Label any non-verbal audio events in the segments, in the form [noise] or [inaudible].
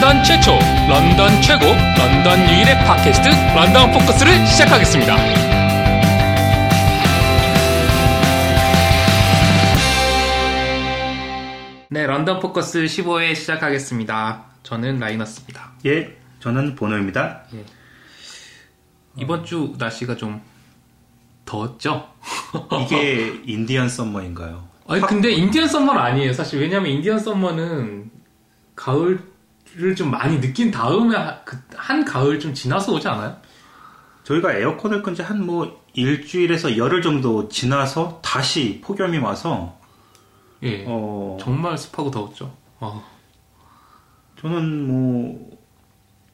런던 최초, 런던 최고, 런던 유일의 팟캐스트 런던 포커스를 시작하겠습니다. 네, 런던 포커스 15회 시작하겠습니다. 저는 라이너스입니다. 예, 저는 보노입니다. 이번 주 날씨가 좀 더웠죠? [laughs] 이게 Indian summer인가요? 아니 근데 Indian summer는 아니에요 사실 왜냐면 Indian summer는 가을 을좀 많이 느낀 다음에 하- 그- 한 가을 좀 지나서 오지 않아요? 저희가 에어컨을 끈 지 한 뭐 일주일에서 열흘 정도 지나서 다시 폭염이 와서 예 어 정말 습하고 더웠죠 어, 저는 뭐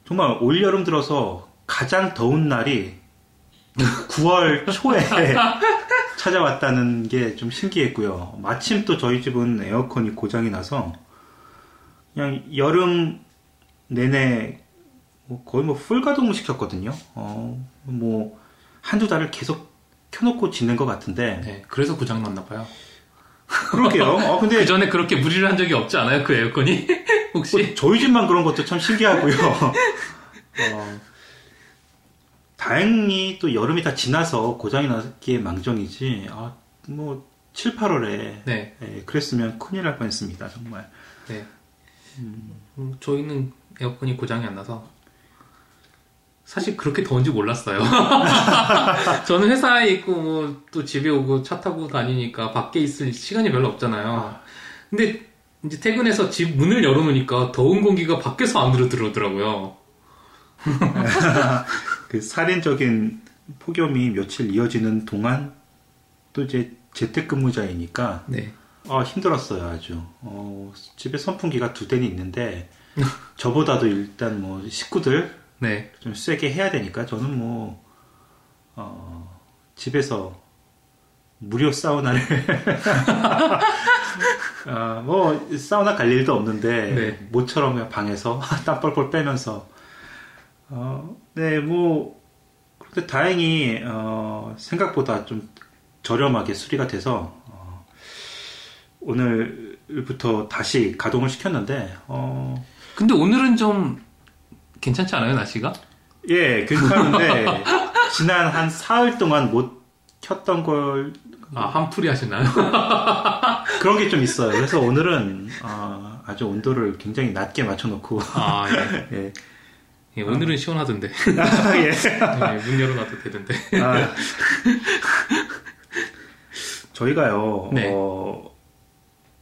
정말 올 여름 들어서 가장 더운 날이 9월 [laughs] 초에 찾아왔다는 게 좀 신기했고요. 마침 또 저희 집은 에어컨이 고장이 나서 그냥 여름 내내 뭐 거의 뭐 풀가동을 시켰거든요. 어, 뭐 한두 달을 계속 켜놓고 지낸 것 같은데 네, 그래서 고장 났나 봐요 [laughs] 그러게요. 어, 근데 그 전에 그렇게 무리를 한 적이 없지 않아요 그 에어컨이 [laughs] 혹시 뭐 저희 집만 그런 것도 참 신기하고요. [laughs] 어, 다행히 또 여름이 다 지나서 고장이 나기에 망정이지. 아, 뭐 7, 8월에 네, 그랬으면 큰일 날 뻔했습니다. 정말. 네. 음, 저희는 에어컨이 고장이 안 나서 사실 그렇게 더운지 몰랐어요. [laughs] 저는 회사에 있고 뭐 또 집에 오고 차 타고 다니니까 밖에 있을 시간이 별로 없잖아요. 근데 이제 퇴근해서 집 문을 열어놓으니까 더운 공기가 밖에서 안으로 들어오더라고요. [laughs] 그 살인적인 폭염이 며칠 이어지는 동안 또 이제 재택근무자이니까 네. 아, 힘들었어요, 아주. 어, 집에 선풍기가 두 대는 있는데 [laughs] 저보다도 일단 뭐 식구들 네. 좀 세게 해야 되니까 저는 뭐 어, 집에서 무료 사우나를 [laughs] 아, 뭐 사우나 갈 일도 없는데 네. 모처럼 그냥 방에서 [laughs] 땀 뻘뻘 빼면서 어, 네, 뭐 그런데 다행히 어, 생각보다 좀 저렴하게 수리가 돼서 어, 오늘부터 다시 가동을 시켰는데 어, 근데 오늘은 좀 괜찮지 않아요, 날씨가? 예, 괜찮은데 [laughs] 지난 한 사흘 동안 못 켰던 걸 아, 한풀이 하시나요? [laughs] 그런 게 좀 있어요. 그래서 오늘은 아, 아주 온도를 굉장히 낮게 맞춰놓고 아, 예. [laughs] 예, 예, 오늘은 시원하던데. 아, 예. 예, 문 열어놔도 되던데. 아, 저희가요 네. 어,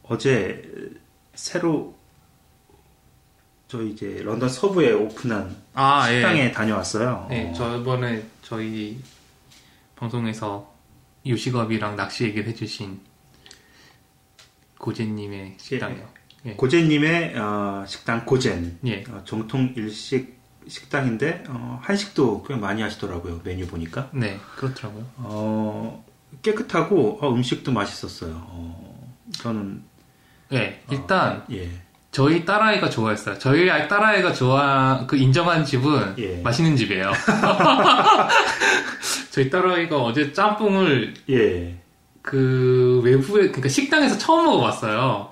어제 새로 저희 이제 런던 서부에 오픈한 아, 식당에 다녀왔어요. 네, 어, 저번에 저희 방송에서 요식업이랑 낚시 얘기를 해주신 고재님의 식당이요. 예. 고젠님의 어, 식당 고젠 예. 어, 정통 일식 식당인데 어, 한식도 꽤 많이 하시더라고요 메뉴 보니까 네, 그렇더라고요. 어, 깨끗하고 어, 음식도 맛있었어요. 어, 저는 네, 일단 예, 저희 딸아이가 좋아했어요. 저희 아이 딸아이가 좋아 그 인정한 집은 예. 맛있는 집이에요. [laughs] 저희 딸아이가 어제 짬뽕을 예, 그 외부에 그러니까 식당에서 처음 먹어봤어요.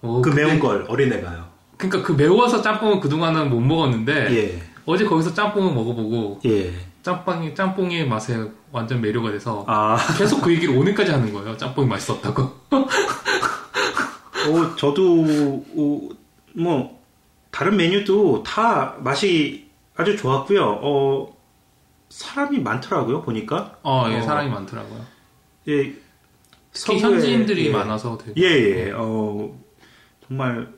오, 그 근데- 매운 걸 어린애가요. 그러니까 그 매워서 짬뽕을 그동안은 못 먹었는데 예, 어제 거기서 짬뽕을 먹어보고 예, 짬뽕이 짬뽕의 맛에 완전 매료가 돼서 아, 계속 그 얘기를 오늘까지 하는 거예요. 짬뽕이 맛있었다고. [laughs] 어, 저도 어, 뭐 다른 메뉴도 다 맛이 아주 좋았고요. 어, 사람이 많더라고요 보니까. 어, 예, 어. 사람이 많더라고요. 예, 특히 서구에- 현지인들이 예. 많아서 되게 예, 예. 어, 정말,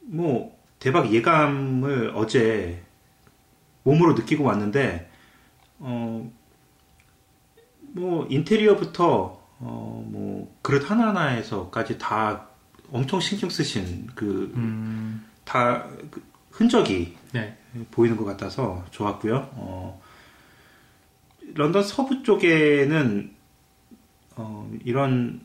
뭐, 대박 예감을 어제 몸으로 느끼고 왔는데, 어, 뭐, 인테리어부터, 어, 뭐, 그릇 하나하나에서까지 다 엄청 신경 쓰신 그, 음, 다 그 흔적이 네. 보이는 것 같아서 좋았고요. 어, 런던 서부 쪽에는 어, 이런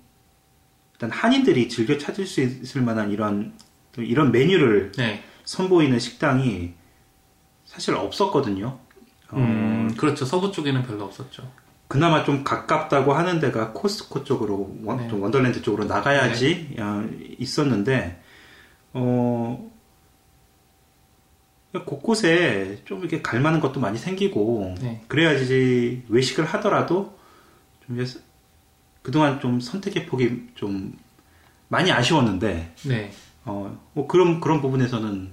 일단 한인들이 즐겨 찾을 수 있을 만한 이런 또 이런 메뉴를 네. 선보이는 식당이 사실 없었거든요. 어, 음, 그렇죠. 서부 쪽에는 별로 없었죠. 그나마 좀 가깝다고 하는 데가 코스코 쪽으로 원, 네. 좀 원더랜드 쪽으로 나가야지 어, 있었는데 어, 곳곳에 좀 이렇게 갈 만한 것도 많이 생기고, 네. 그래야지 외식을 하더라도 좀 이제 그동안 좀 선택의 폭이 좀 많이 아쉬웠는데, 네. 어, 뭐 그런, 그런 부분에서는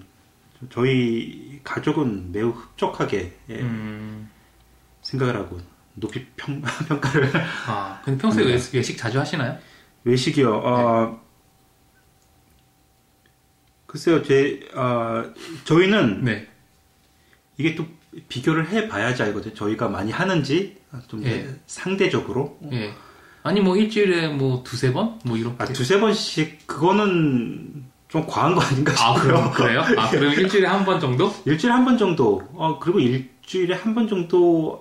좀 저희 가족은 매우 흡족하게 예, 음. 생각을 하고 높이 평, [laughs] 평가를 아, 근데 평소에 외식, 외식 자주 하시나요? 외식이요. 어, 글쎄요, 제, 어, 저희는 네. 이게 또 비교를 해봐야지 알거든요. 저희가 많이 하는지 좀 예. 상대적으로 예. 아니 뭐 일주일에 뭐 두세 번? 뭐 이렇게. 아, 두세 번씩 그거는 좀 과한 거 아닌가 아, 싶고요. 그럼, 그래요? 아, 그럼 [laughs] 일주일에 한 번 정도? 일주일에 한 번 정도. 어, 그리고 일주일에 한 번 정도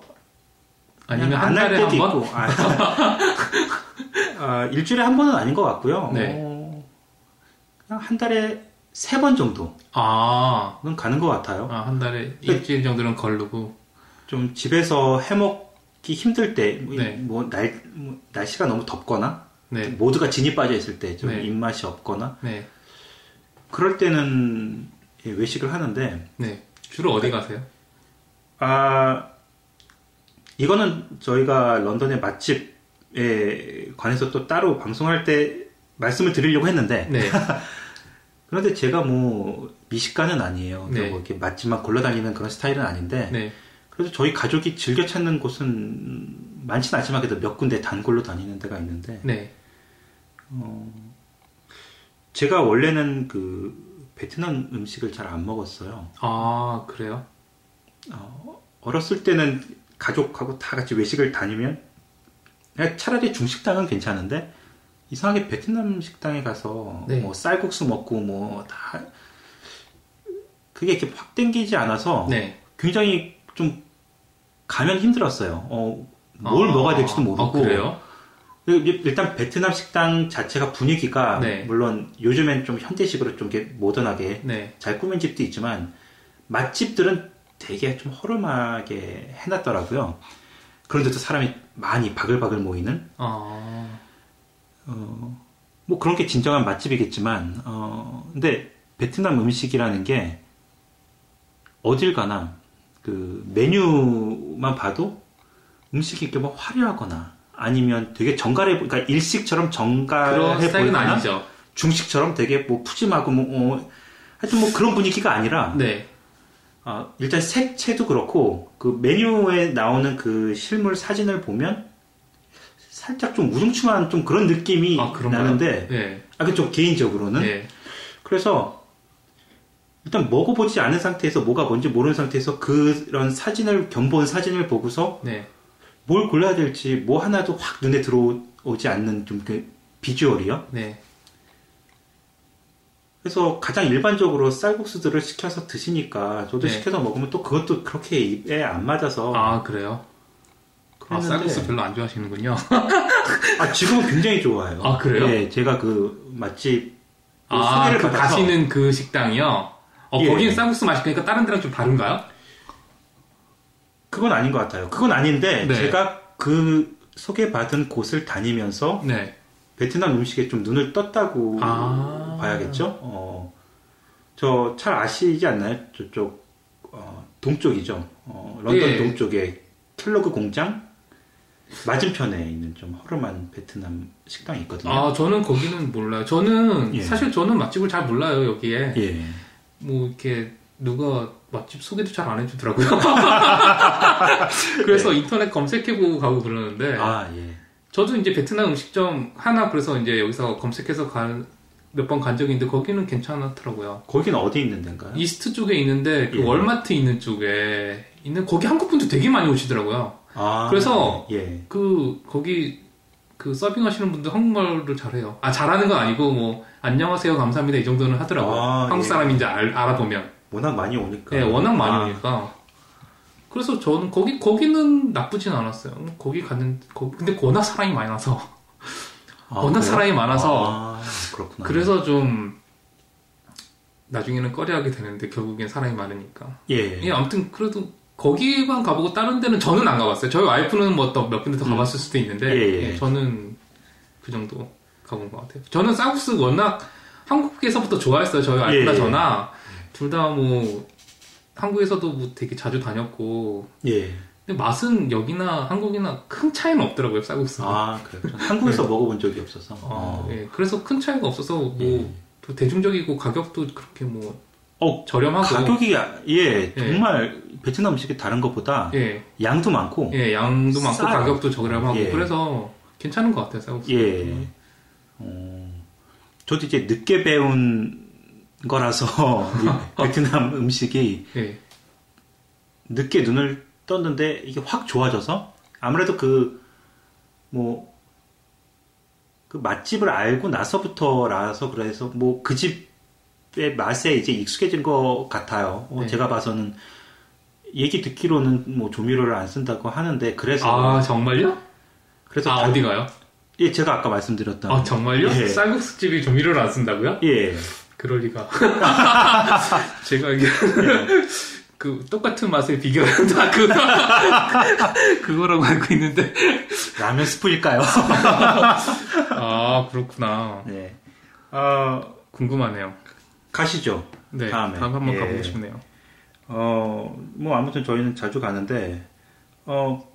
아니면 한 달에 한 번? 있고. 아, 아, [laughs] 일주일에 한 번은 아닌 것 같고요. 네. 어, 그냥 한 달에 세 번 정도는 아, 가는 것 같아요. 아, 한 달에 일주일 정도는 걸르고. 좀 집에서 해먹기 힘들 때, 뭐, 네. 뭐 날, 뭐 날씨가 너무 덥거나, 네. 모두가 진이 빠져 있을 때 좀 네. 입맛이 없거나, 네. 그럴 때는 예, 외식을 하는데, 네. 주로 어디 가세요? 아, 이거는 저희가 런던의 맛집에 관해서 또 따로 방송할 때 말씀을 드리려고 했는데, 네. [laughs] 그런데 제가 뭐 미식가는 아니에요. 네. 뭐 이렇게 맛집만 골라다니는 그런 스타일은 아닌데, 네. 그래도 저희 가족이 즐겨 찾는 곳은 많지는 않지만 그래도 몇 군데 단골로 다니는 데가 있는데, 네. 제가 원래는 그 베트남 음식을 잘 안 먹었어요. 아, 그래요? 어렸을 때는 가족하고 다 같이 외식을 다니면 차라리 중식당은 괜찮은데 이상하게 베트남 식당에 가서 네. 뭐 쌀국수 먹고 뭐 다 그게 이렇게 확 땡기지 않아서 네. 굉장히 좀 가면 힘들었어요. 어, 뭘 아, 먹어야 될지도 모르고 아, 그래요? 일단 베트남 식당 자체가 분위기가 네. 물론 요즘엔 좀 현대식으로 좀 모던하게 네. 잘 꾸민 집도 있지만 맛집들은 되게 좀 허름하게 해놨더라고요. 그런데도 사람이 많이 바글바글 모이는 아, 뭐 그런 게 진정한 맛집이겠지만 어 근데 베트남 음식이라는 게 어딜 가나 그 메뉴만 봐도 음식이 이렇게 뭐 화려하거나 아니면 되게 정갈해 보- 그러니까 일식처럼 정갈해 보이거나 아니죠. 중식처럼 되게 뭐 푸짐하고 뭐 어, 하여튼 뭐 그런 분위기가 아니라 네. 아, 일단 색채도 그렇고 그 메뉴에 나오는 그 실물 사진을 보면 살짝 좀 우중충한 좀 그런 느낌이 아? 나는데 네. 아, 그 좀 개인적으로는 네. 그래서 일단 먹어보지 않은 상태에서 뭐가 뭔지 모르는 상태에서 그런 사진을 견본 사진을 보고서 네. 뭘 골라야 될지 뭐 하나도 확 눈에 들어오지 않는 좀 그 비주얼이요. 네. 그래서 가장 일반적으로 쌀국수들을 시켜서 드시니까 저도 네. 시켜서 먹으면 또 그것도 그렇게 입에 안 맞아서 아, 그래요? 아, 쌀국수 별로 안 좋아하시는군요. [laughs] 아, 지금은 굉장히 좋아해요. 아, 그래요? 네, 제가 그 맛집 그 아, 소개를 그 받아서 가시는 그 식당이요? 어, 예. 거기는 쌀국수 맛있으니까 다른 데랑 좀 다른가요? 그건 아닌 것 같아요. 그건 아닌데 네. 제가 그 소개받은 곳을 다니면서 네. 베트남 음식에 좀 눈을 떴다고 아. 봐야겠죠. 어, 저 잘 아시지 않나요? 저쪽 어, 동쪽이죠. 어, 런던 예. 동쪽에 켈로그 공장 맞은편에 있는 좀 허름한 베트남 식당이 있거든요. 아, 저는 거기는 몰라요. 저는, 예. 사실 저는 맛집을 잘 몰라요, 여기에. 예. 뭐, 이렇게, 누가 맛집 소개도 잘 안 해주더라고요. [laughs] 그래서 인터넷 검색해보고 가고 그러는데, 네. 아 예. 저도 이제 베트남 음식점 하나 그래서 이제 여기서 검색해서 몇번 간 적이 있는데, 거기는 괜찮았더라고요. 거기는 어디 있는 데인가요? 이스트 쪽에 있는데, 그 예. 월마트 있는 쪽에 있는, 거기 한국 분도 되게 많이 오시더라고요. 아, 그래서 예. 그 거기 그 서빙하시는 분들 한국말을 잘해요. 아 잘하는 건 아니고 뭐 안녕하세요 감사합니다 이 정도는 하더라고요. 아, 한국 예. 사람인지 알, 알아보면. 워낙 많이 오니까. 예, 워낙 많이 아, 오니까. 그래서 저는 거기 거기는 나쁘진 않았어요. 거기 가는 거 근데 워낙 사람이 많아서 아, 워낙 그래요? 사람이 많아서 아, 그렇구나. 그래서 좀 나중에는 꺼려하게 되는데 결국엔 사람이 많으니까. 예. 예, 아무튼 그래도 거기만 가보고 다른 데는 저는 안 가봤어요. 저희 와이프는 뭐또몇 군데 더 가봤을 수도 있는데 예, 예. 예, 저는 그 정도 가본 것 같아요. 저는 쌀국수 워낙 한국에서부터 좋아했어요. 저희 예. 저나 둘 다 뭐 한국에서도 뭐 되게 자주 다녔고 예. 근데 맛은 여기나 한국이나 큰 차이는 없더라고요 쌀국수. 아, 그래요. 전 한국에서 먹어본 적이 없어서. 어, 어. 예. 그래서 큰 차이가 없어서 뭐 예. 또 대중적이고 가격도 그렇게 뭐 어, 저렴하고 가격이 아- 예, 예. 정말 베트남 음식이 다른 것보다 예, 양도 많고 예 양도 많고 싸요. 가격도 저렴하고 예. 그래서 괜찮은 것 같아요 쌀국수. 예. 어, 저도 이제 늦게 배운 거라서 [laughs] 이 베트남 음식이 예. 늦게 눈을 떴는데 이게 확 좋아져서 아무래도 그 뭐 그 맛집을 알고 나서부터라서 그래서 뭐 그 집의 맛에 이제 익숙해진 것 같아요. 어, 네. 제가 봐서는 얘기 듣기로는 뭐 조미료를 안 쓴다고 하는데 그래서 아 정말요? 그래서 아 다- 어디 가요? 예 제가 아까 말씀드렸던 아 정말요? 예. 쌀국수 집이 조미료를 안 쓴다고요? 예 그럴 리가. [laughs] 제가 이게 그 똑같은 맛의 비결은 다 그, 그거라고 알고 있는데. 라면 스프일까요? [laughs] 아, 그렇구나. 네. 어, 궁금하네요. 가시죠. 네. 다음에. 다음 한번 예. 가보고 싶네요. 어, 뭐 아무튼 저희는 자주 가는데 어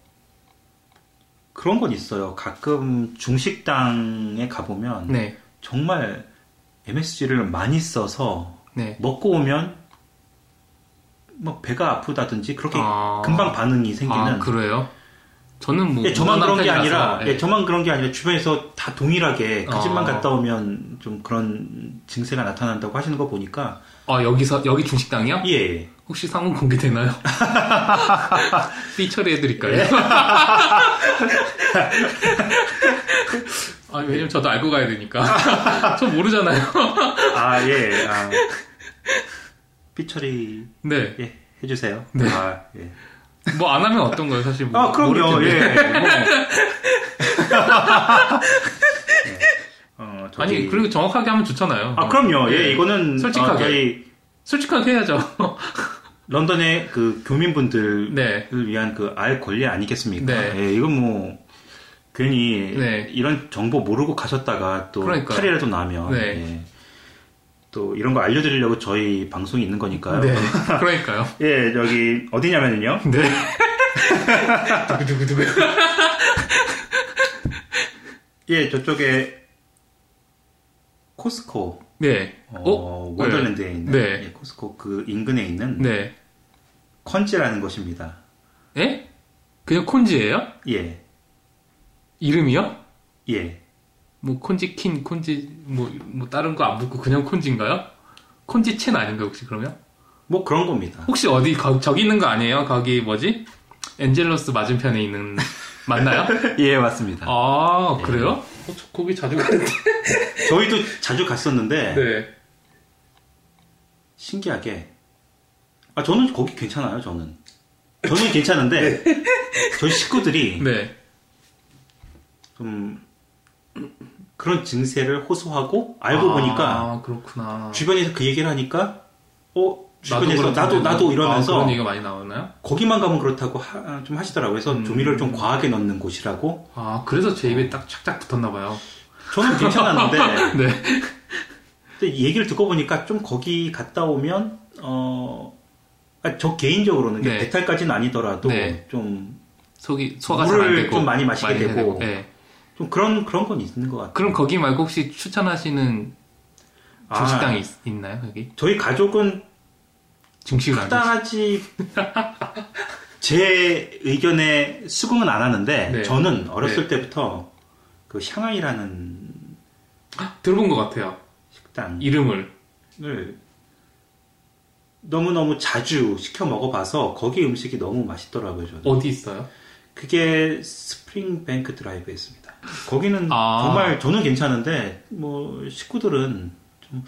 그런 건 있어요. 가끔 중식당에 가보면 네. 정말 MSG를 많이 써서 네. 먹고 오면 뭐 배가 아프다든지 그렇게 아. 금방 반응이 생기는. 아, 그래요? 저는 뭐. 예, 저만 그런 게 아니라, 편이라서, 예, 저만 그런 게 아니라 주변에서 다 동일하게 그 집만 아. 갔다 오면 좀 그런 증세가 나타난다고 하시는 거 보니까 아, 여기서, 여기 중식당이요? 예, 혹시 상호 공개되나요? [laughs] [laughs] 삐 처리해드릴까요? [laughs] 예. 아, 왜냐면 저도 알고 가야 되니까. [laughs] 저 모르잖아요. 아 예, 아, [laughs] 삐처리 네. 예, 해주세요. 네. 아, 예. 뭐 안 하면 어떤 거예요, 사실. 뭐 아, 그럼요. 모를 텐데. 예. 뭐. 어, 저기- 아니, 그리고 정확하게 하면 좋잖아요. 아, 그럼요. 예, 예. 이거는 솔직하게. 어, 저희 솔직하게 해야죠. [laughs] 런던의 그 교민분들을 네. 위한 그 알 권리 아니겠습니까? 네. 예, 이건 뭐 괜히 네. 이런 정보 모르고 가셨다가 또 그러니까요. 탈이라도 나면 네. 예. 또 이런 거 알려드리려고 저희 방송이 있는 거니까요. 네. [laughs] 그러니까요. 예, 여기 어디냐면요. 네. [laughs] 두구두구두구. 예, 저쪽에 코스코 네. 어, 어? 원더랜드에 있는 네. 예, 코스코 그 인근에 있는 네. 컨지라는 곳입니다. 예? 그냥 콘지예요? 예, 이름이요? 예. 뭐 콘지 킨, 콘지 뭐, 뭐 다른 거 안 붙고 그냥 콘지인가요? 콘지 첸 아닌가요 혹시 그러면? 뭐 그런 겁니다. 혹시 어디 거, 저기 있는 거 아니에요? 거기 뭐지? 엔젤러스 맞은편에 있는 [laughs] 맞나요? 예, 맞습니다. 아 예. 그래요? 어, 저 거기 자주 가는데. [laughs] 저희도 자주 갔었는데 네. 신기하게 아 저는 거기 괜찮아요. 저는 저는 괜찮은데 [laughs] 저희 식구들이 네. 좀 그런 증세를 호소하고 알고 아, 보니까 그렇구나. 주변에서 그 얘기를 하니까 어 주변에서 나도 나도 아, 이러면서 그런 얘기가 많이 나오나요? 거기만 가면 그렇다고 하- 좀 하시더라고요. 그래서 음. 조미료를 좀 과하게 넣는 곳이라고. 아 그래서 제 입에 딱 착착 붙었나 봐요. 저는 괜찮았는데 [laughs] 네. 근데 이 얘기를 듣고 보니까 좀 거기 갔다 오면 어. 아, 저 개인적으로는 네. 배탈까지는 아니더라도 네. 좀, 속이 소화가 잘안 물을 좀 많이 마시게 해야 되고. 네. 좀 그런 그런 건 있는 것 같아요. 그럼 거기 말고 혹시 추천하시는 아, 중식당이 있, 나요 거기? 저희 가족은 중식을 그다지 제 의견에 수긍은 안 하는데 네. 저는 어렸을 때부터 그 샹하이라는 들어본 것 같아요. 식당을 이름을. 너무 너무 자주 시켜 먹어봐서 거기 음식이 너무 맛있더라고요. 저는. 어디 있어요? 그게 스프링 뱅크 드라이브에 있습니다. 거기는 아. 정말 저는 괜찮은데 뭐 식구들은 좀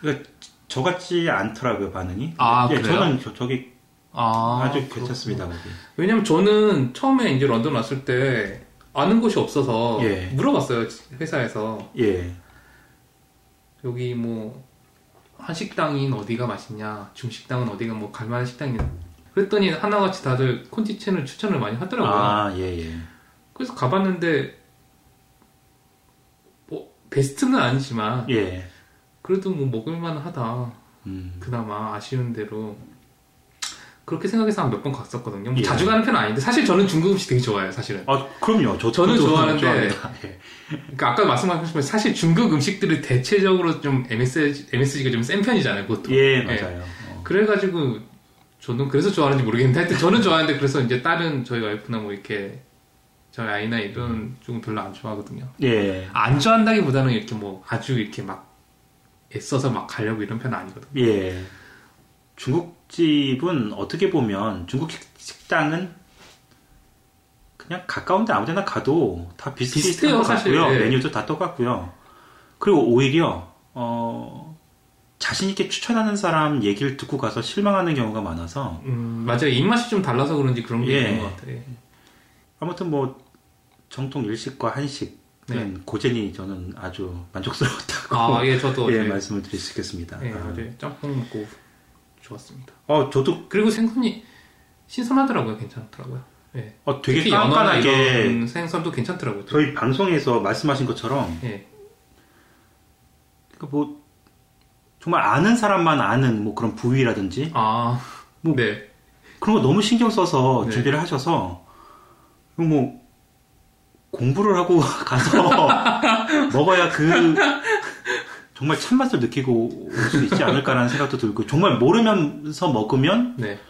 그러니까 저같지 않더라고요 반응이. 아, 예, 그래요? 저는 저, 저기 아, 아, 주. 괜찮습니다 거기. 왜냐면 저는 처음에 이제 런던 왔을 때 아는 곳이 없어서 예. 물어봤어요 회사에서 예. 여기 뭐 한식당인 어디가 맛있냐 중식당은 어디가 뭐 갈만한 식당이냐 그랬더니 하나같이 다들 콘티첸을 추천을 많이 하더라고요 아, 예, 예. 그래서 가봤는데 뭐 베스트는 아니지만 예. 그래도 뭐 먹을만하다. 음. 그나마 아쉬운 대로 그렇게 생각해서 한 몇 번 갔었거든요. 뭐 예. 자주 가는 편은 아닌데 사실 저는 중국 음식 되게 좋아해요. 사실은. 아, 그럼요. 저, 저도 좋아하는데. 예. 그러니까 아까 말씀하셨지만 사실 중국 음식들이 대체적으로 좀 MSG, MSG가 좀 센 편이잖아요. 보통. 예, 맞아요. 어. 그래가지고 저는 그래서 좋아하는지 모르겠는데 하여튼 저는 좋아하는데 그래서 이제 다른 저희 와이프나 뭐 이렇게 저희 아이나 이런 쪽은 별로 안 좋아하거든요. 예. 안 좋아한다기보다는 이렇게 뭐 아주 이렇게 막 애써서 막 가려고 이런 편은 아니거든요. 예. 중국집은 어떻게 보면 중국 식- 식당은 그냥 가까운데 아무데나 가도 다 비슷비슷한 것. 같고요. 예. 메뉴도 다 똑같고요. 그리고 오히려 어, 자신 있게 추천하는 사람 얘기를 듣고 가서 실망하는 경우가 많아서 음, 맞아요. 입맛이 좀 달라서 그런지 그런 게 예. 있는 것 같아요. 아무튼 뭐 정통 일식과 한식은 네. 고전이 저는 아주 만족스러웠다고 아, 예, 저도 [laughs] 예, 어제, 말씀을 드릴 수 있겠습니다. 예, 아. 짬뽕 먹고 좋았습니다. 어, 저도 그리고 생선이 신선하더라고요. 괜찮더라고요. 예. 어, 되게 깐깐하게 이런 생선도 괜찮더라고요. 저희 방송에서 말씀하신 것처럼 예. 그러니까 뭐 정말 아는 사람만 아는 뭐 그런 부위라든지 아, 뭐 네. 그런 거 너무 신경 써서 네. 준비를 하셔서 뭐 공부를 하고 [laughs] 가서 [laughs] 먹어야 그 정말 참맛을 느끼고 올 수 있지 않을까라는 생각도 들고 정말 모르면서 먹으면 네.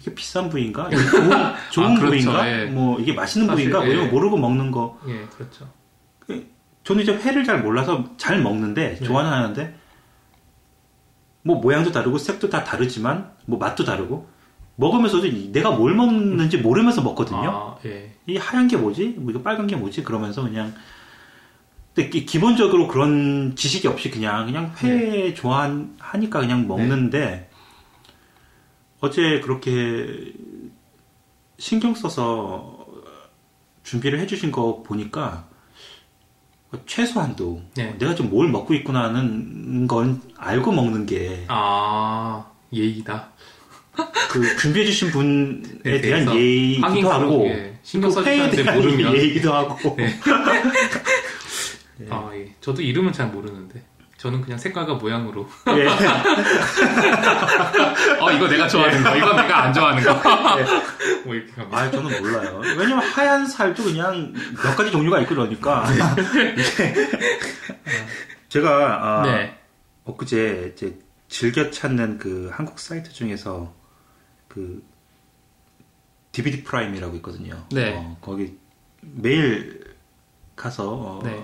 이게 비싼 부위인가? 이게 좋은, [laughs] 좋은 아, 그렇죠. 부위인가? 예. 뭐 이게 맛있는 사실, 부위인가? 뭐 이런 예. 거 모르고 먹는 거 예, 그렇죠. 저는 이제 회를 잘 몰라서 잘 먹는데 네. 좋아는 하는데 뭐 모양도 다르고 색도 다 다르지만 뭐 맛도 다르고 먹으면서도 이- 내가 뭘 먹는지 모르면서 먹거든요. 아, 예. 이 하얀 게 뭐지? 뭐 이거 빨간 게 뭐지? 그러면서 그냥 근데 기- 기본적으로 그런 지식이 없이 그냥 그냥 회 네. 좋아하니까 그냥 먹는데 어제 그렇게 신경 써서 준비를 해주신 거 보니까 최소한도 네. 내가 좀 뭘 먹고 있구나는 건 알고 먹는 게 아, 예의다. 그 준비해주신 분에 네, 대한 대해서 예의기도 하고 예. 신경 그 써주셨는데 대한 모르면. 예의기도 하고 네. [laughs] 아, 예. 저도 이름은 잘 모르는데. 저는 그냥 색깔과 모양으로. 예. [laughs] 어, 이거 내가 좋아하는 거, 이건 내가 안 좋아하는 거. [laughs] 뭐 이렇게. 아, 저는 몰라요. 왜냐면 하얀 살도 그냥 몇 가지 종류가 있고 그러니까. 제가 아, 네. 엊그제 이제 즐겨 찾는 그 한국 사이트 중에서 그 DVD 프라임이라고 있거든요. 네. 어, 거기 매일 가서 어, 네.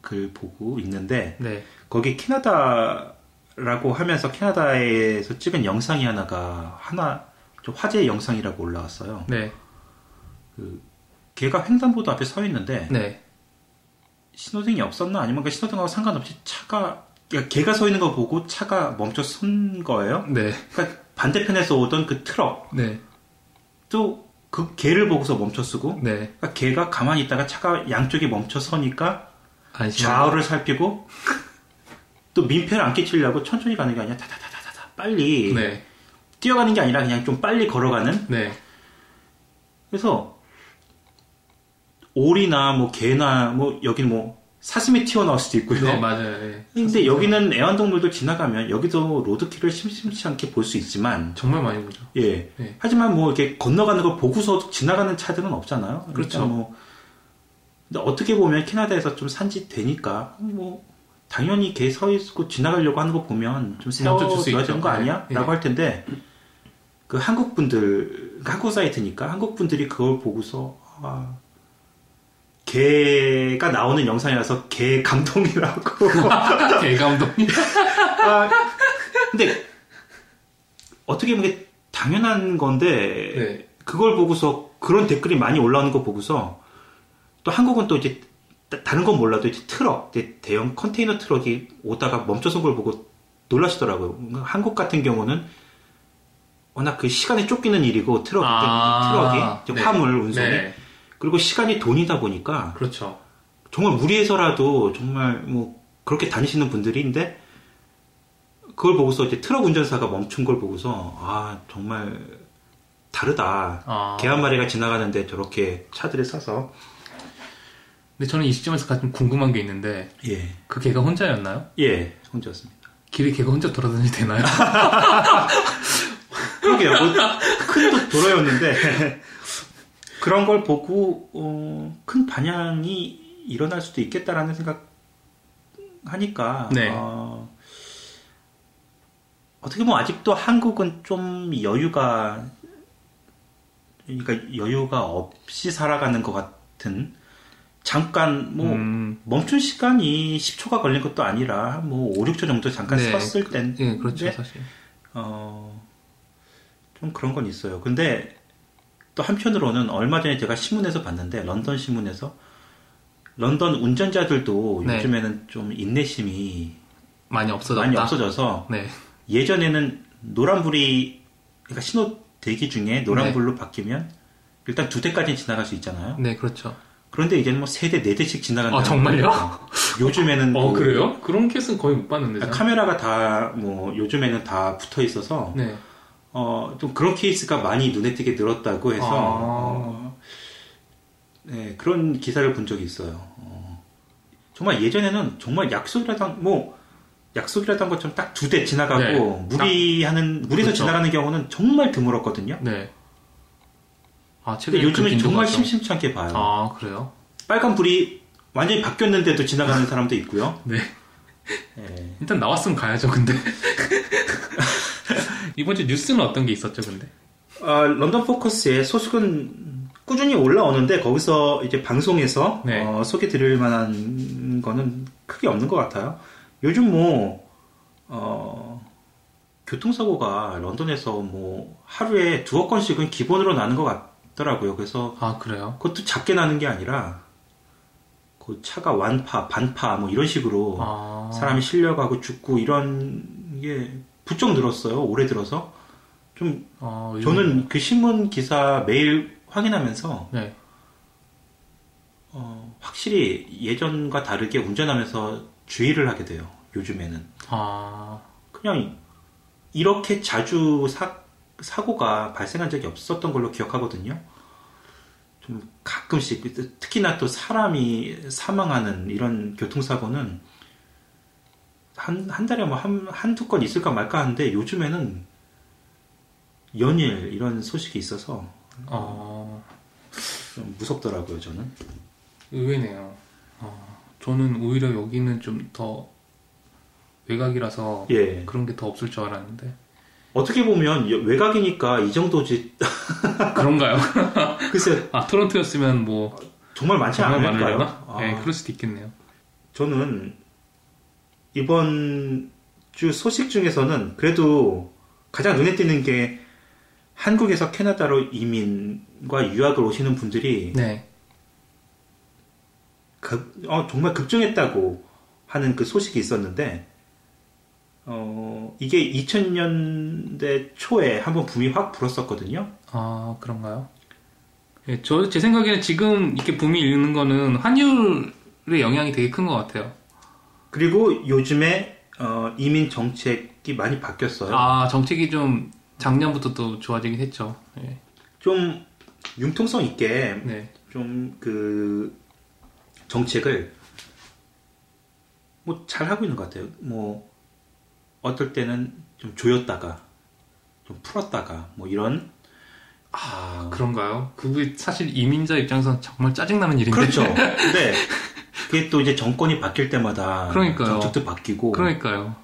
글 보고 있는데 네. 거기 캐나다라고 하면서 캐나다에서 찍은 영상이 하나가 하나 좀 화제 영상이라고 올라왔어요. 네. 개가 횡단보도 앞에 서 있는데 네. 신호등이 없었나 아니면 그 신호등하고 상관없이 차가 그러니까 걔가 서 있는 거 보고 차가 멈춰 선 거예요. 네. 그러니까 반대편에서 오던 그 트럭 네. 또그 걔를 보고서 멈춰 쓰고 네. 그러니까 걔가 가만히 있다가 차가 양쪽에 멈춰 서니까 안심. 좌우를 살피고 [laughs] 또 민폐를 안 끼치려고 천천히 가는 게 아니라 다다다다다 빨리 네. 뛰어가는 게 아니라 그냥 좀 빨리 걸어가는 네. 그래서 오리나 뭐 개나 뭐 여기는 뭐 사슴이 튀어나올 수도 있고요. 네, 맞아요. 예. 근데 여기는 애완동물도 지나가면 여기도 로드킬을 심심치 않게 볼 수 있지만 정말 많이 보죠. 예. 네. 하지만 뭐 이렇게 건너가는 걸 보고서 지나가는 차들은 없잖아요. 그러니까 그렇죠. 뭐 근데 어떻게 보면 캐나다에서 좀 산지 되니까 뭐 당연히 개 서 있고 지나가려고 하는 거 보면 좀 줄수 세워줘야. 되는 거 아니야? 네. 라고 할 텐데 그 한국 분들 그러니까 한국 사이트니까 한국 분들이 그걸 보고서 아, 개가 나오는 영상이라서 개 감동이라고 [laughs] 개 감동. [laughs] 아, 근데 어떻게 보면 당연한 건데 네. 그걸 보고서 그런 댓글이 많이 올라오는 거 보고서 또 한국은 또 이제 다- 다른 건 몰라도 이제 트럭 이제 대형 컨테이너 트럭이 오다가 멈춰선 걸 보고 놀라시더라고요. 한국 같은 경우는 워낙 그 시간에 쫓기는 일이고 트럭 아, 트럭이 네. 화물 운송이 네. 그리고 시간이 돈이다 보니까 그렇죠. 정말 무리해서라도 정말 뭐 그렇게 다니시는 분들인데 그걸 보고서 이제 트럭 운전사가 멈춘 걸 보고서 아 정말 다르다. 아. 개 한 마리가 지나가는데 저렇게 차들을 싸서 근데 저는 이 시점에서 가장 궁금한 게 있는데 예, 그 개가 혼자였나요? 예, 혼자였습니다. 길에 개가 혼자 돌아다니도 되나요? [laughs] 그러게요. 뭐, 큰 도- 도로였는데 [laughs] 그런 걸 보고 어, 큰 반향이 일어날 수도 있겠다라는 생각 하니까 네. 어, 어떻게 보면 아직도 한국은 좀 여유가 그러니까 여유가 없이 살아가는 것 같은 잠깐 뭐 음, 멈춘 시간이 10초가 걸린 것도 아니라 뭐 5, 6초 정도 잠깐 네, 섰을 땐 예, 그렇죠, 네. 사실. 어, 좀 그런 건 있어요. 근데 또 한편으로는 얼마 전에 제가 신문에서 봤는데 런던 신문에서 런던 운전자들도 네. 요즘에는 좀 인내심이 많이 없어졌다. 많이 없어져서 네. 예전에는 노란불이 그러니까 신호 대기 중에 노란불로 바뀌면 일단 두 대까지 지나갈 수 있잖아요. 네, 그렇죠. 그런데 이제는 뭐 세 대, 네 대씩 지나간다. 아, 정말요? 요즘에는 [laughs] 어, 그 그래요? 그런 케이스는 거의 못 봤는데. 저는. 카메라가 다 뭐 요즘에는 다 붙어 있어서 네. 어, 좀 그런 케이스가 많이 눈에 띄게 늘었다고 해서, 아. 어, 네, 그런 기사를 본 적이 있어요. 어, 정말 예전에는 정말 약속이라던, 뭐, 약속이라던 것처럼 딱 두 대 지나가고, 네. 무리하는, 무리해서 그렇죠. 지나가는 경우는 정말 드물었거든요. 네. 아, 근데 최근에 요즘은 그 정말 좀- 심심치 않게 봐요. 아, 그래요? 빨간 불이 완전히 바뀌었는데도 지나가는 사람도 있고요. 네. 예. 일단 나왔으면 가야죠, 근데. [laughs] 이번 주 뉴스는 어떤 게 있었죠, 근데? 아, 런던 포커스의 소식은 꾸준히 올라오는데 거기서 이제 방송에서 네. 어, 소개 드릴 만한 거는 크게 없는 것 같아요. 요즘 뭐 어, 교통사고가 런던에서 뭐 하루에 두어 건씩은 기본으로 나는 것 같더라고요. 그래서 아, 그래요? 그것도 작게 나는 게 아니라 그 차가 완파, 반파 뭐 이런 식으로 아. 사람이 실려가고 죽고 이런 게 부쩍 늘었어요. 올해 들어서 좀 아, 요즘- 저는 그 신문 기사 매일 확인하면서 네. 어, 확실히 예전과 다르게 운전하면서 주의를 하게 돼요. 요즘에는 아, 그냥 이렇게 자주 사, 사고가 발생한 적이 없었던 걸로 기억하거든요. 좀 가끔씩 특히나 또 사람이 사망하는 이런 교통사고는 한, 한 달에 뭐 한, 한두 건 있을까 말까 하는데 요즘에는 연일 이런 소식이 있어서 어, 좀 무섭더라고요, 저는. 의외네요. 어, 저는 오히려 여기는 좀 더 외곽이라서 예. 그런 게 더 없을 줄 알았는데. 어떻게 보면 여- 외곽이니까 이 정도지. [laughs] 그런가요? [laughs] 글쎄, 아, 토론토였으면 뭐, 정말 많지 정말 않을까요? 많으려나? 아, 네, 그럴 수도 있겠네요. 저는 이번 주 소식 중에서는 그래도 가장 눈에 띄는 게 한국에서 캐나다로 이민과 유학을 오시는 분들이 네. 급- 어, 정말 급증했다고 하는 그 소식이 있었는데 어, 이게 2000년대 초에 한번 붐이 확 불었었거든요. 아, 그런가요? 예, 저, 제 생각에는 지금 이렇게 붐이 일는 거는 환율의 영향이 되게 큰 것 같아요. 그리고 요즘에 어, 이민 정책이 많이 바뀌었어요. 아, 정책이 좀 작년부터 또 좋아지긴 했죠. 예. 좀 융통성 있게 네. 좀그 정책을 뭐 잘 하고 있는 것 같아요. 뭐 어떨 때는 좀 조였다가 좀 풀었다가 뭐 이런 아 그런가요? 그게 사실 이민자 입장에서는 정말 짜증나는 일인데. 그렇죠. 근데 [laughs] 그게 또 이제 정권이 바뀔 때마다 그러니까요. 정책도 바뀌고 그러니까요.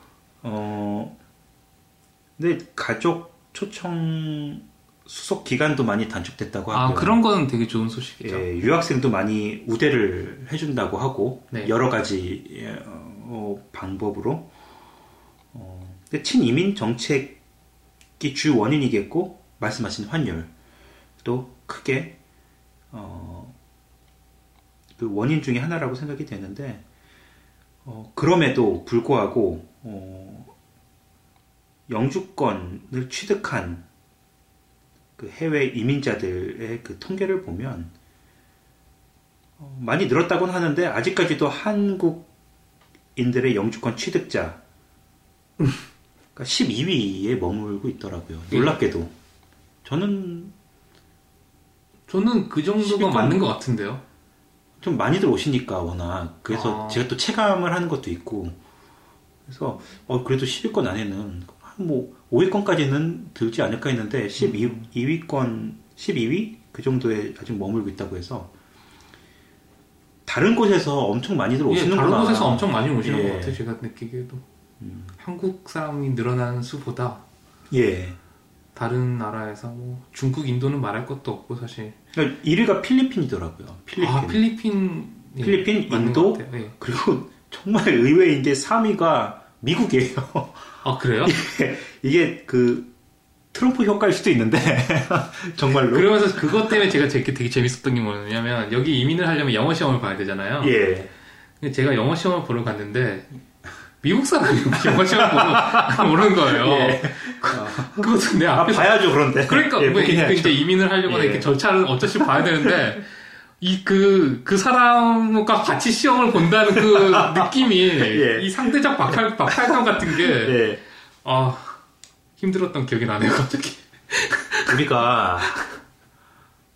어 근데 가족 초청 수속 기간도 많이 단축됐다고 아, 하고요. 그런 거는 되게 좋은 소식이죠. 예, 유학생도 많이 우대를 해준다고 하고 네. 여러 가지 예, 어, 방법으로 어, 근데 친이민 정책이 주 원인이겠고 말씀하신 환율도 크게 어, 그 원인 중에 하나라고 생각이 되는데 어, 그럼에도 불구하고 어, 영주권을 취득한 그 해외 이민자들의 그 통계를 보면 어, 많이 늘었다고는 하는데 아직까지도 한국인들의 영주권 취득자 가 12위에 머물고 있더라고요. 예. 놀랍게도 저는 저는 그 정도가 10위권? 맞는 것 같은데요. 좀 많이들 오시니까 워낙 그래서 아. 제가 또 체감을 하는 것도 있고 그래서 어 그래도 10위권 안에는 한뭐 5위권까지는 들지 않을까 했는데 12, 2위권 12위 그 정도에 아직 머물고 있다고 해서 다른 곳에서 엄청 많이들 예, 오시는구나. 다른 곳에서 엄청 많이 오시는 예. 것 같아요. 제가 느끼기에도 한국 사람이 늘어나는 수보다 예. 다른 나라에서 뭐 중국, 인도는 말할 것도 없고 사실. 그러니까 1위가 필리핀이더라고요. 필리핀. 아 필리핀, 예, 필리핀, 인도? 예. 그리고 정말 의외인 게 3위가 미국이에요. 아 그래요? [laughs] 이게 그 트럼프 효과일 수도 있는데 [laughs] 정말로. 그러면서 그것 때문에 제가 되게, 되게 재밌었던 게 뭐냐면 여기 이민을 하려면 영어 시험을 봐야 되잖아요. 예. 제가 영어 시험을 보러 갔는데 미국 사람이 영어 시험 보러 오는 거예요. 예. 그것도 내아 앞에서 봐야죠 그런데. 그러니까 예, 뭐 그. 이제 이민을 하려거나 예. 이렇게 절차를 어쩌시 봐야 되는데 이그그 사람과 같이 시험을 본다는 그 [laughs] 느낌이 예. 이 상대적 박탈 박탈감 같은 게 예. 아 힘들었던 기억이 나네요 갑자기. 우리가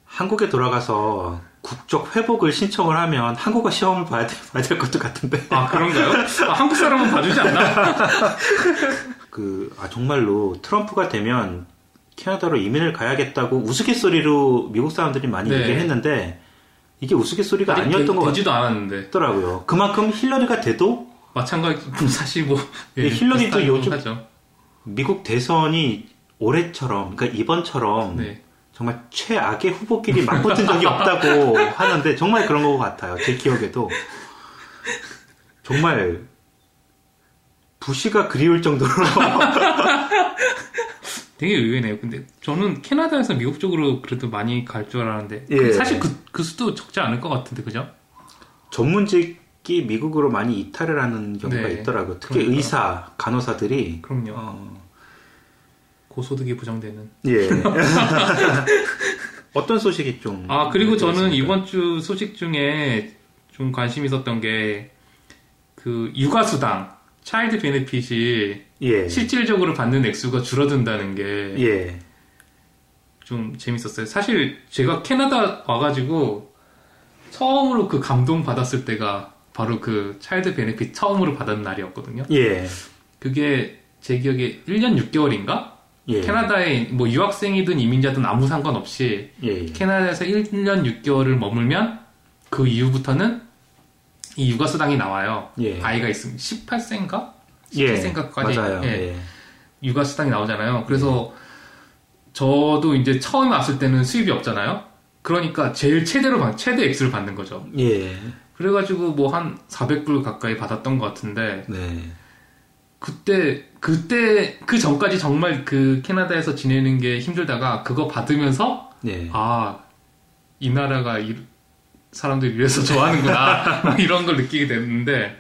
한국에 돌아가서 국적 회복을 신청을 하면 한국어 시험을 봐야, 돼, 봐야 될 것도 같은데. 아 그런가요? 아, 한국 사람은 봐주지 않나? [laughs] 그, 아, 정말로 트럼프가 되면 캐나다로 이민을 가야겠다고 우스갯소리로 미국 사람들이 많이 네. 얘기를 했는데 이게 우스갯소리가 아니었던 것 되, 되지도 않았는데 같더라고요. 그만큼 힐러리가 돼도 마찬가지 사실 뭐 예, 힐러리도 요즘- 하죠. 미국 대선이 올해처럼, 그러니까 이번처럼 네. 정말 최악의 후보끼리 맞붙은 적이 없다고 [laughs] 하는데 정말 그런 것 같아요. 제 기억에도 정말 부시가 그리울 정도로 [laughs] 되게 의외네요. 근데 저는 캐나다에서 미국 쪽으로 그래도 많이 갈 줄 알았는데 예. 사실 그, 그 수도 적지 않을 것 같은데 그죠? 전문직이 미국으로 많이 이탈을 하는 경우가 네, 있더라고요. 특히 그러니까. 의사, 간호사들이 그럼요. 어, 고소득이 부정되는. 예. [laughs] 어떤 소식이 좀 아 그리고 저는? 이번 주 소식 중에 좀 관심 있었던 게 그 육아수당 차일드 베네핏이 예. 실질적으로 받는 액수가 줄어든다는 게 예. 좀 재밌었어요. 사실 제가 캐나다 와가지고 처음으로 그 감동 받았을 때가 바로 그 차일드 베네핏 처음으로 받은 날이었거든요. 예. 그게 제 기억에 1년 6개월인가? 예. 캐나다에 뭐 유학생이든 이민자든 아무 상관없이 예. 캐나다에서 1년 6개월을 머물면 그 이후부터는 이 육아수당이 나와요. 예. 아이가 있으면 18세인가? 예. 17세인가까지 맞아요. 예. 예. 육아수당이 나오잖아요. 그래서 저도 이제 처음에 왔을 때는 수입이 없잖아요. 그러니까 제일 최대로 받- 최대 액수를 받는 거죠. 예. 그래가지고 뭐 한 400불 가까이 받았던 것 같은데 네. 그때 그때 그 전까지 정말 그 캐나다에서 지내는 게 힘들다가 그거 받으면서 예. 아이 나라가 이 사람들이 이래서 좋아하는구나 [laughs] 뭐 이런 걸 느끼게 됐는데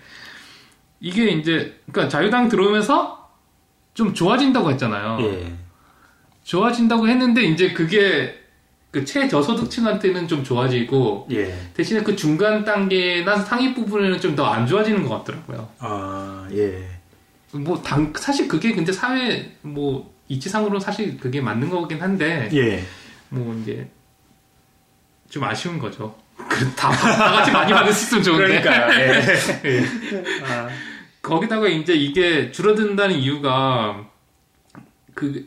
이게 이제 그러니까 자유당 들어오면서 좀 좋아진다고 했잖아요. 예. 좋아진다고 했는데 이제 그게 그 최저소득층한테는 좀 좋아지고 예. 대신에 그 중간 단계나 상위 부분에는 좀 더 안 좋아지는 것 같더라고요. 아, 예. 뭐 당 사실 그게 근데 사회 뭐 이치상으로 사실 그게 맞는 거긴 한데 예. 뭐 이제 좀 아쉬운 거죠. [laughs] 그다 다 같이 많이 받을 수 있으면 좋은데. 그러니까, [laughs] 예. 예. 아, 거기다가 이제 이게 줄어든다는 이유가 그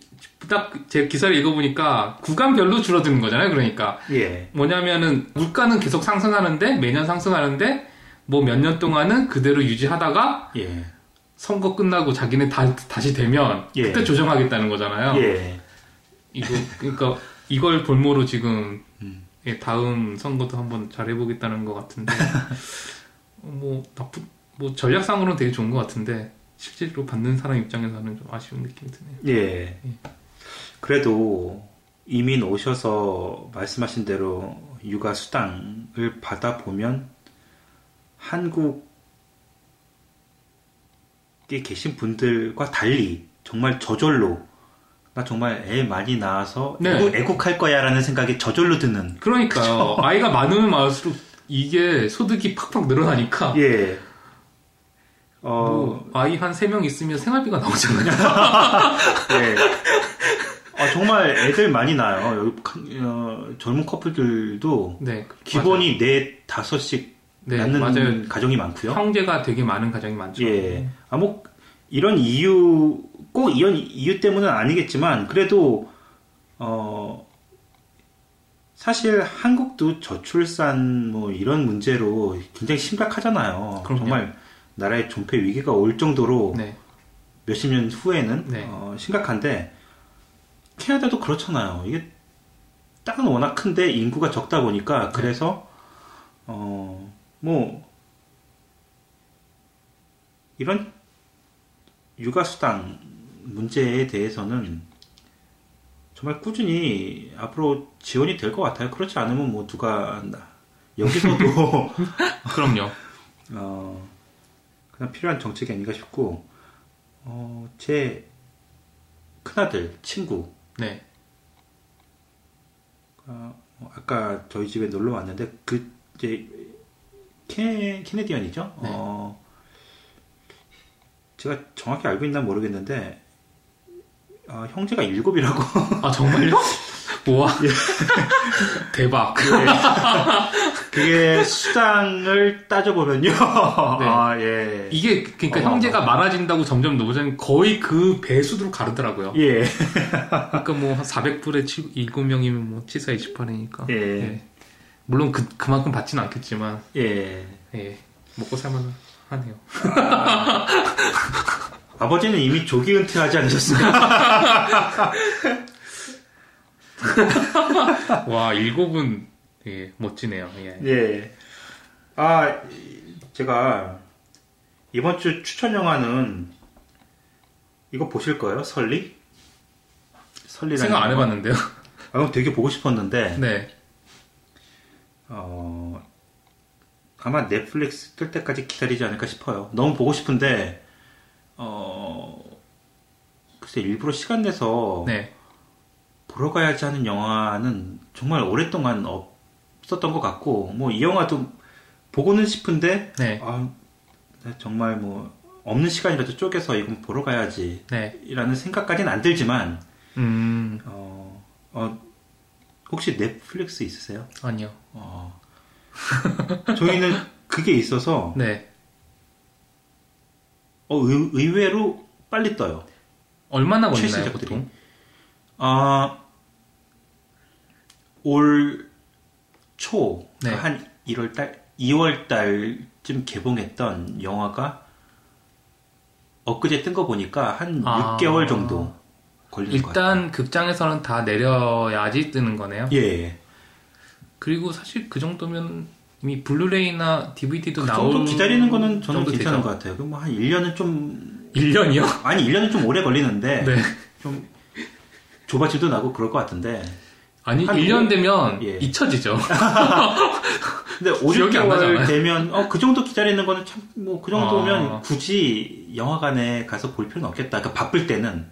딱 제 기사를 읽어보니까 구간별로 줄어드는 거잖아요. 그러니까 예. 뭐냐면은 물가는 계속 상승하는데 매년 상승하는데 뭐 몇 년 동안은 그대로 유지하다가 예. 선거 끝나고 자기네 다, 다시 되면 예. 그때 조정하겠다는 거잖아요. 예. 이거 그러니까 이걸 볼모로 지금 음. 예, 다음 선거도 한번 잘 해보겠다는 것 같은데 [laughs] 뭐 나쁜 뭐 전략상으로는 되게 좋은 것 같은데 실제로 받는 사람 입장에서는 좀 아쉬운 느낌이 드네요. 예. 그래도 이민 오셔서 말씀하신 대로 육아 수당을 받아 보면 한국에 계신 분들과 달리 정말 저절로 나 정말 애 많이 낳아서 네. 애국, 애국할 거야라는 생각이 저절로 드는 그러니까요. [laughs] 아이가 많으면 많을수록 이게 소득이 팍팍 늘어나니까 예. 어, 뭐 아이 한 세 명 있으면 생활비가 나오잖아요. [laughs] 예. [laughs] 아, 정말 애들 많이 낳아요. 여기 어, 젊은 커플들도 네. 기본이 네 다섯씩 네, 낳는 맞아요. 가정이 많고요. 형제가 되게 많은 가정이 많죠. 예. 아, 뭐, 이런 이유, 꼭 이런 이유 때문은 아니겠지만, 그래도, 어, 사실 한국도 저출산 뭐 이런 문제로 굉장히 심각하잖아요. 그럼요. 정말 나라의 존폐 위기가 올 정도로 네. 몇십 년 후에는 네. 어, 심각한데 캐나다도 그렇잖아요. 이게 땅은 워낙 큰데 인구가 적다 보니까 네. 그래서 어 뭐 이런 육아 수당 문제에 대해서는 정말 꾸준히 앞으로 지원이 될 것 같아요. 그렇지 않으면 뭐 누가 나- 여기서도 [laughs] 그럼요. [laughs] 어, 그냥 필요한 정책이 아닌가 싶고, 어, 제 큰아들, 친구, 네. 어, 아까 저희 집에 놀러 왔는데, 그, 이제, 케, 케네디언이죠? 네. 어, 제가 정확히 알고 있나 모르겠는데, 어, 형제가 일곱이라고. 아 정말요? [laughs] 우와. [laughs] 대박. 그게 수당을 따져보면요. [laughs] 아, 예. 이게 그러니까 어마어마. 형제가 많아진다고 점점 높아지는 거의 그 배수로 가르더라고요. 예. 그러니까 뭐 400불에 7명이면 뭐 7, 4, 28이니까. 예. 물론 그 그만큼 받지는 않겠지만 예. 예. 먹고 살만 하네요. [laughs] 아버지는 이미 조기 은퇴하지 않으셨습니까? [laughs] 와 일곱은 예 멋지네요. 예. 예. 아, 제가 이번 주 추천 영화는 이거 보실 거예요? 설리? 설리라는 생각 안 영화. 해봤는데요. 아, 이거 되게 보고 싶었는데 네. 어, 아마 넷플릭스 뜰 때까지 기다리지 않을까 싶어요. 너무 보고 싶은데 어, 글쎄 일부러 시간 내서 네. 보러 가야지 하는 영화는 정말 오랫동안 없었던 것 같고 뭐 이 영화도 보고는 싶은데 네. 아, 나 정말 뭐 없는 시간이라도 쪼개서 이건 보러 가야지 네. 라는 생각까지는 안 들지만 음 어, 어, 혹시 넷플릭스 있으세요? 아니요. 어, [laughs] 저희는 그게 있어서 네. 어, 의, 의외로 빨리 떠요. 얼마나 걸리나요. 보통? 아, 올 초, 네. 한 1월 달, 2월 달쯤 개봉했던 영화가 엊그제 뜬 거 보니까 한 아. 6개월 정도. 일단 극장에서는 다 내려야지 뜨는 거네요. 예. 그리고 사실 그 정도면 이미 블루레이나 DVD도 그 나올 정도 기다리는 거는 저는 괜찮은 되죠. 것 같아요. 그럼 뭐한 1년은 좀, 1년이요? [laughs] 아니 1년은 좀 오래 걸리는데, 네. 좀 조바심도 나고 그럴 것 같은데, 아니 한 1년 오- 되면 예. 잊혀지죠. [laughs] [laughs] 근데 5, 기억이 안 6개월 나잖아요. 되면 어 그 정도 기다리는 거는 참 뭐 그 정도면 아. 굳이 영화관에 가서 볼 필요는 없겠다. 그러니까 바쁠 때는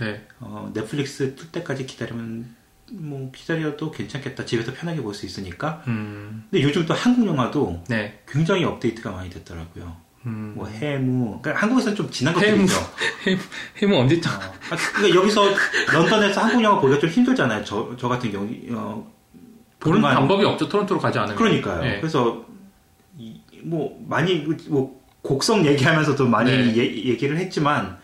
네. 어, 넷플릭스 뜰 때까지 기다리면 뭐 기다려도 괜찮겠다. 집에서 편하게 볼 수 있으니까. 음. 근데 요즘 또 한국 영화도 네. 굉장히 업데이트가 많이 됐더라고요. 음. 뭐 해무. 그러니까 한국에서는 좀 지난 해무. 것들이죠. [laughs] 해무 언제 짜? 어, 아, 그러니까 여기서 런던에서 한국 영화 보기가 좀 힘들잖아요. 저, 저 같은 경우 어, 보는 그동안- 방법이 없죠. 토론토로 가지 않으면. 그러니까요. 네. 그래서 이- 뭐 많이 뭐 곡성 얘기하면서도 많이 네. 예- 얘기를 했지만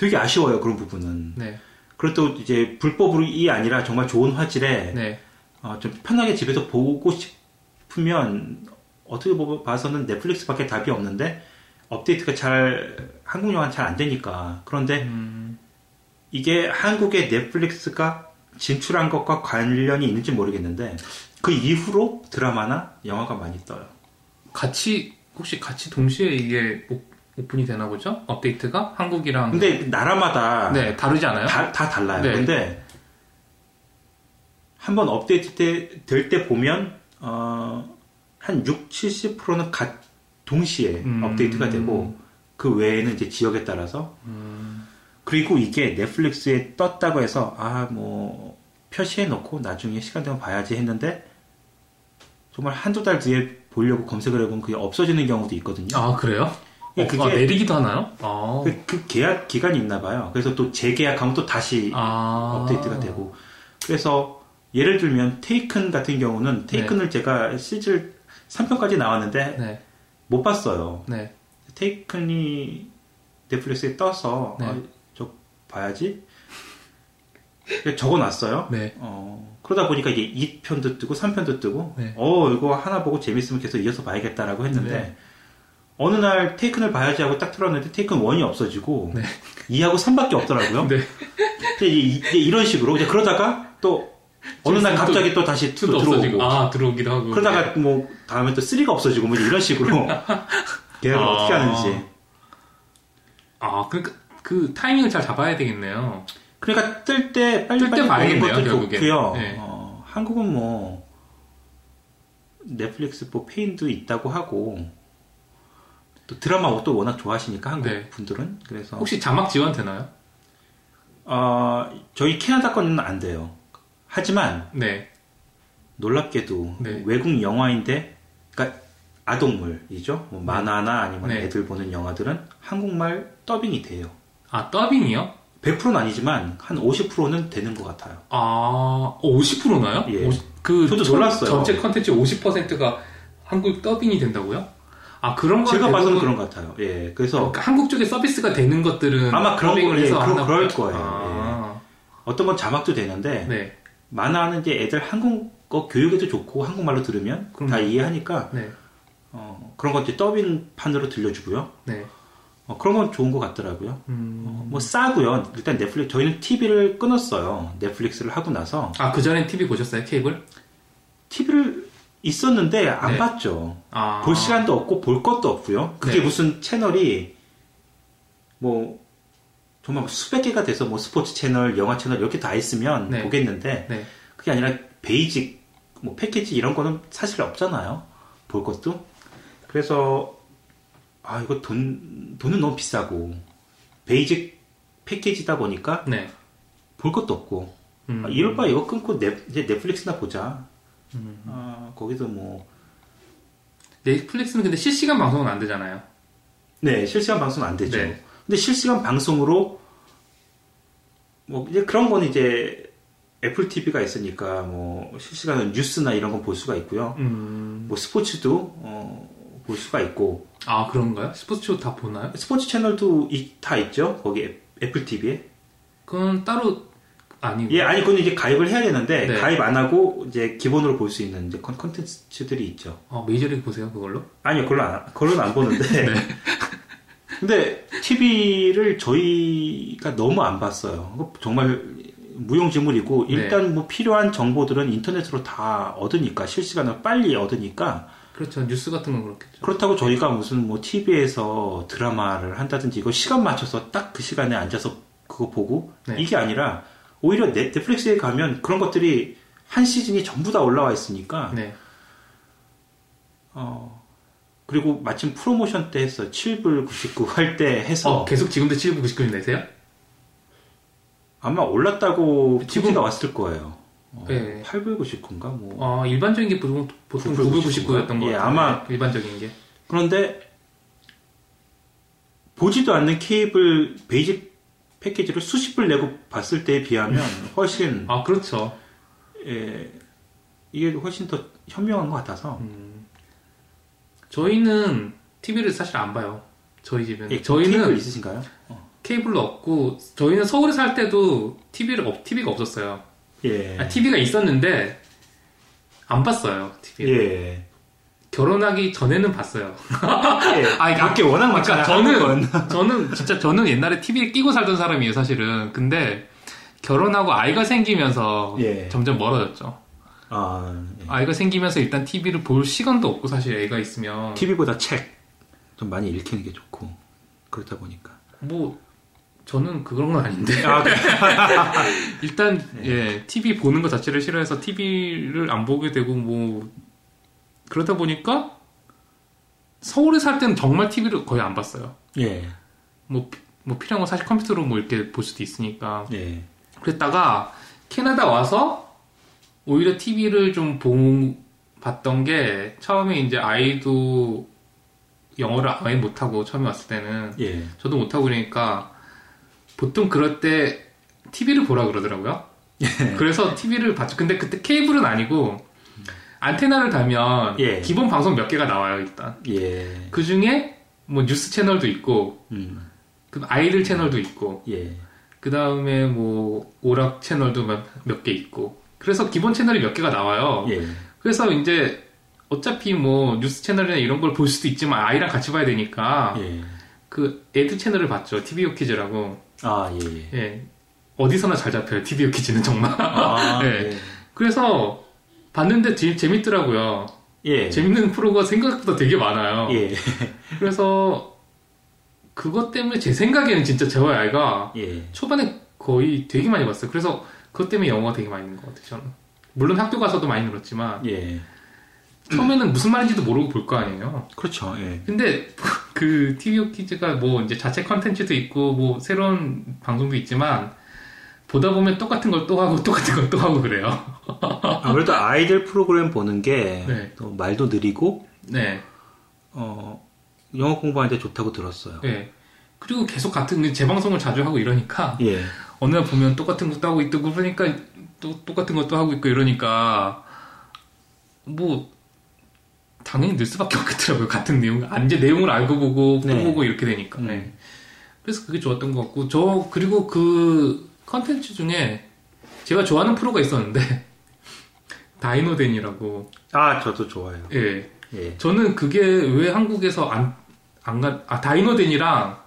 되게 아쉬워요 그런 부분은. 네. 그리고 또 이제 불법이 아니라 정말 좋은 화질에 네. 어, 좀 편하게 집에서 보고 싶으면 어떻게 보- 봐서는 넷플릭스밖에 답이 없는데 업데이트가 잘 한국 영화는 잘안 되니까 그런데 음. 이게 한국의 넷플릭스가 진출한 것과 관련이 있는지 모르겠는데 그 이후로 드라마나 영화가 많이 떠요. 같이 혹시 같이 동시에 이게 오- 오픈이 되나 보죠? 업데이트가 한국이랑 근데 나라마다 네 다르지 않아요? 다, 다 달라요. 네. 근데 한번 업데이트 될때 보면 어, 한 6, 70%는 갓 동시에 음. 업데이트가 되고 그 외에는 이제 지역에 따라서 음. 그리고 이게 넷플릭스에 떴다고 해서 아 뭐 표시해 놓고 나중에 시간 되면 봐야지 했는데 정말 한두 달 뒤에 보려고 검색을 해보면 그게 없어지는 경우도 있거든요. 아 그래요? 어, 그게 아, 내리기도 하나요? 아. 그, 그 계약 기간이 있나 봐요. 그래서 또 재계약하면 또 다시 아. 업데이트가 되고. 그래서 예를 들면 테이큰 같은 경우는 테이큰을 제가 시즌 3편까지 나왔는데 네. 못 봤어요. 네. 테이큰이 넷플릭스에 떠서 네. 아, 저 봐야지. 적어놨어요. 네. 어, 그러다 보니까 이게 2편도 뜨고 3편도 뜨고 네. 어 이거 하나 보고 재밌으면 계속 이어서 봐야겠다라고 했는데 네. 어느 날 테이큰을 봐야지 하고 딱 틀었는데 테이큰 1이 없어지고 네. 2하고 3밖에 없더라고요. 네. 이제, 이- 이제 이런 식으로 이제 그러다가 또 어느 날 또- 갑자기 또 다시 또 들어오고. 아, 들어오기도 하고. 그러다가 네. 뭐 다음에 또 3가 없어지고 뭐 이런 식으로 [laughs] 계약을 아. 어떻게 하는지 아, 그러니까 그 타이밍을 잘 잡아야 되겠네요. 그러니까 뜰 때 빨리 뜰때 빨리 보는 것도 결국엔. 좋고요. 네. 어, 한국은 뭐 넷플릭스 뭐 페인도 있다고 하고 또 드라마 또 워낙 좋아하시니까 한국 네. 분들은 그래서 혹시 자막 지원 되나요? 어, 저희 캐나다 거는 안 돼요. 하지만 네. 놀랍게도 네. 외국 영화인데 그러니까 아동물이죠. 뭐 만화나 아니면 네. 애들 보는 영화들은 한국말 더빙이 돼요. 아, 더빙이요? 100%는 아니지만 한 50%는 되는 것 같아요. 아, 50%나요? 예. 그 저도 전- 놀랐어요. 전체 컨텐츠 50%가 한국 더빙이 된다고요? 아, 그런 거 제가 봐서는 그런 것 같아요. 예, 그래서 그러니까 한국 쪽에 서비스가 되는 것들은 아마 그런 거- 예, 해서 한다고 그럴? 거예요. 아, 어떤 건 자막도 되는데 네. 만화는 이제 애들 한국어 교육에도 좋고 한국말로 들으면 그럼요. 다 이해하니까 네. 어, 그런 건 이제 더빙 판으로 들려주고요. 네. 어, 그런 건 좋은 것 같더라고요. 음. 어, 뭐 싸고요. 일단 넷플릭스 저희는 TV를 끊었어요. 넷플릭스를 하고 나서 아, 그전엔 TV 보셨어요? 케이블? TV를 있었는데 안 네. 봤죠. 아. 볼 시간도 없고 볼 것도 없고요. 그게 네. 무슨 채널이 뭐 정말 수백 개가 돼서 뭐 스포츠 채널, 영화 채널 이렇게 다 있으면 네. 보겠는데 네. 그게 아니라 basic 뭐 패키지 이런 거는 사실 없잖아요. 볼 것도. 그래서 아 이거 돈 돈은 너무 비싸고 basic 패키지다 보니까 네. 볼 것도 없고 음. 아, 이럴 바 이거 끊고 넷, 이제 넷플릭스나 보자. 음. 아, 거기도 뭐 넷플릭스는 근데 실시간 방송은 안 되잖아요. 네, 실시간 방송 안 되죠. 네. 근데 실시간 방송으로 뭐 이제 그런 거는 이제 애플 TV가 있으니까 뭐 실시간 뉴스나 이런 건 볼 수가 있고요. 음. 뭐 스포츠도 어, 볼 수가 있고 아, 그런가요? 스포츠도 다 보나요? 스포츠 채널도 이- 다 있죠. 거기 애- 애플 TV에. 그건 따로 아니고. 예, 아니 그건 이제 가입을 해야 되는데 네. 가입 안 하고 이제 기본으로 볼 수 있는 이제 컨- 컨텐츠들이 있죠. 아, 메이저리그 보세요, 그걸로? 아니요, 그걸로 안, 그걸로는 안 보는데. [laughs] 네. [laughs] 근데 TV를 저희가 너무 안 봤어요. 정말 무용지물이고 네. 일단 뭐 필요한 정보들은 인터넷으로 다 얻으니까 실시간으로 빨리 얻으니까 그렇죠. 뉴스 같은 건 그렇겠죠. 그렇다고 저희가 무슨 뭐 TV에서 드라마를 한다든지 이거 시간 맞춰서 딱 그 시간에 앉아서 그거 보고 네. 이게 아니라 오히려 넷- 넷플릭스에 가면 그런 것들이 한 시즌이 전부 다 올라와 있으니까 네. 어 그리고 마침 프로모션 때 했어 7불 99 할 때 해서 어, 계속 지금도 7부 99님 내세요? 아마 올랐다고 지금- 가 왔을 거예요. 어, 네. 8불 99인가 뭐 어, 일반적인 게 보통, 보통 999 999였던 것 예, 같아요. 아마- 일반적인 게. 그런데 보지도 않는 케이블 베이직 패키지를 수십 불 내고 봤을 때에 비하면 훨씬 아, 그렇죠. 예, 이게 훨씬 더 현명한 것 같아서 음. 저희는 TV를 사실 안 봐요. 저희 집은. 예, 저희는 케이블 있으신가요? 케이블로 없고, 저희는 서울에 살 때도 TV를, 없, TV가 없었어요. 예, 아, TV가 있었는데, 안 봤어요, TV. 예, 결혼하기 전에는 봤어요. 예. [laughs] 아니, 밖에 워낙 그러니까 많잖아요. 저는. 저는 진짜 저는 옛날에 TV를 끼고 살던 사람이에요, 사실은. 근데 결혼하고 아이가 생기면서 예. 점점 멀어졌죠. 아, 예. 아이가 생기면서 일단 TV를 볼 시간도 없고 사실 애가 있으면 TV보다 책 좀 많이 읽히는 게 좋고 그렇다 보니까. 뭐 저는 그런 건 아닌데 아, 네. [laughs] 일단 예 TV 보는 것 자체를 싫어해서 TV를 안 보게 되고 뭐 그러다 보니까 서울에 살 때는 정말 TV를 거의 안 봤어요. 예, 뭐, 뭐 필요한 건 사실 컴퓨터로 뭐 이렇게 볼 수도 있으니까. 예, 그랬다가 캐나다 와서 오히려 TV를 좀 보, 봤던 게 처음에 이제 아이도 영어를 아예 못하고 처음에 왔을 때는 예. 저도 못하고 그러니까 보통 그럴 때 TV를 보라 그러더라고요. 그래서 TV를 봤죠. 근데 그때 케이블은 아니고 안테나를 달면 예. 기본 방송 몇 개가 나와요 일단. 예. 그 중에 뭐 뉴스 채널도 있고 음. 그 아이들 채널도 있고 예. 그 다음에 뭐 오락 채널도 몇 개 있고 그래서 기본 채널이 몇 개가 나와요. 예. 그래서 이제 어차피 뭐 뉴스 채널이나 이런 걸 볼 수도 있지만 아이랑 같이 봐야 되니까 예. 그 애드 채널을 봤죠. TV오 키즈라고. 아, 예. 예. 예. 어디서나 잘 잡혀요. TV오 키즈는 정말. 아, [laughs] 예. 예. 그래서 봤는데 재, 재밌더라고요. 예. 재밌는 프로가 생각보다 되게 많아요. 예. [laughs] 그래서 그것 때문에 제 생각에는 진짜 재활 아이가 예. 초반에 거의 되게 많이 봤어요. 그래서 그것 때문에 영어가 되게 많이 는것 같아요. 저는. 물론 학교 가서도 많이 늘었지만 예. 처음에는 무슨 말인지도 모르고 볼 거 아니에요. 그렇죠. 예. 근데 [laughs] 그 TV 키즈가 뭐 이제 자체 컨텐츠도 있고 뭐 새로운 방송도 있지만 보다 보면 똑같은 걸 또 하고 [laughs] 똑같은 걸 또 하고 그래요. [laughs] 아무래도 아이들 프로그램 보는 게 네. 또 말도 느리고 네. 어, 영어 공부하는데 좋다고 들었어요. 네. 그리고 계속 같은 재방송을 자주 하고 이러니까 예. 어느 날 보면 똑같은 것도 하고 있고 그러니까 또 똑같은 것도 하고 있고 이러니까 뭐 당연히 늘 수밖에 없겠더라고요. 같은 내용, 아, 이제 내용을 알고 보고 또 네. 보고 이렇게 되니까. 음. 네. 그래서 그게 좋았던 것 같고 저 그리고 그 컨텐츠 중에 제가 좋아하는 프로가 있었는데 [laughs] 다이노덴이라고. 아, 저도 좋아요. 예. 예. 저는 그게 왜 한국에서 안, 안 가, 아, Dino Dan이랑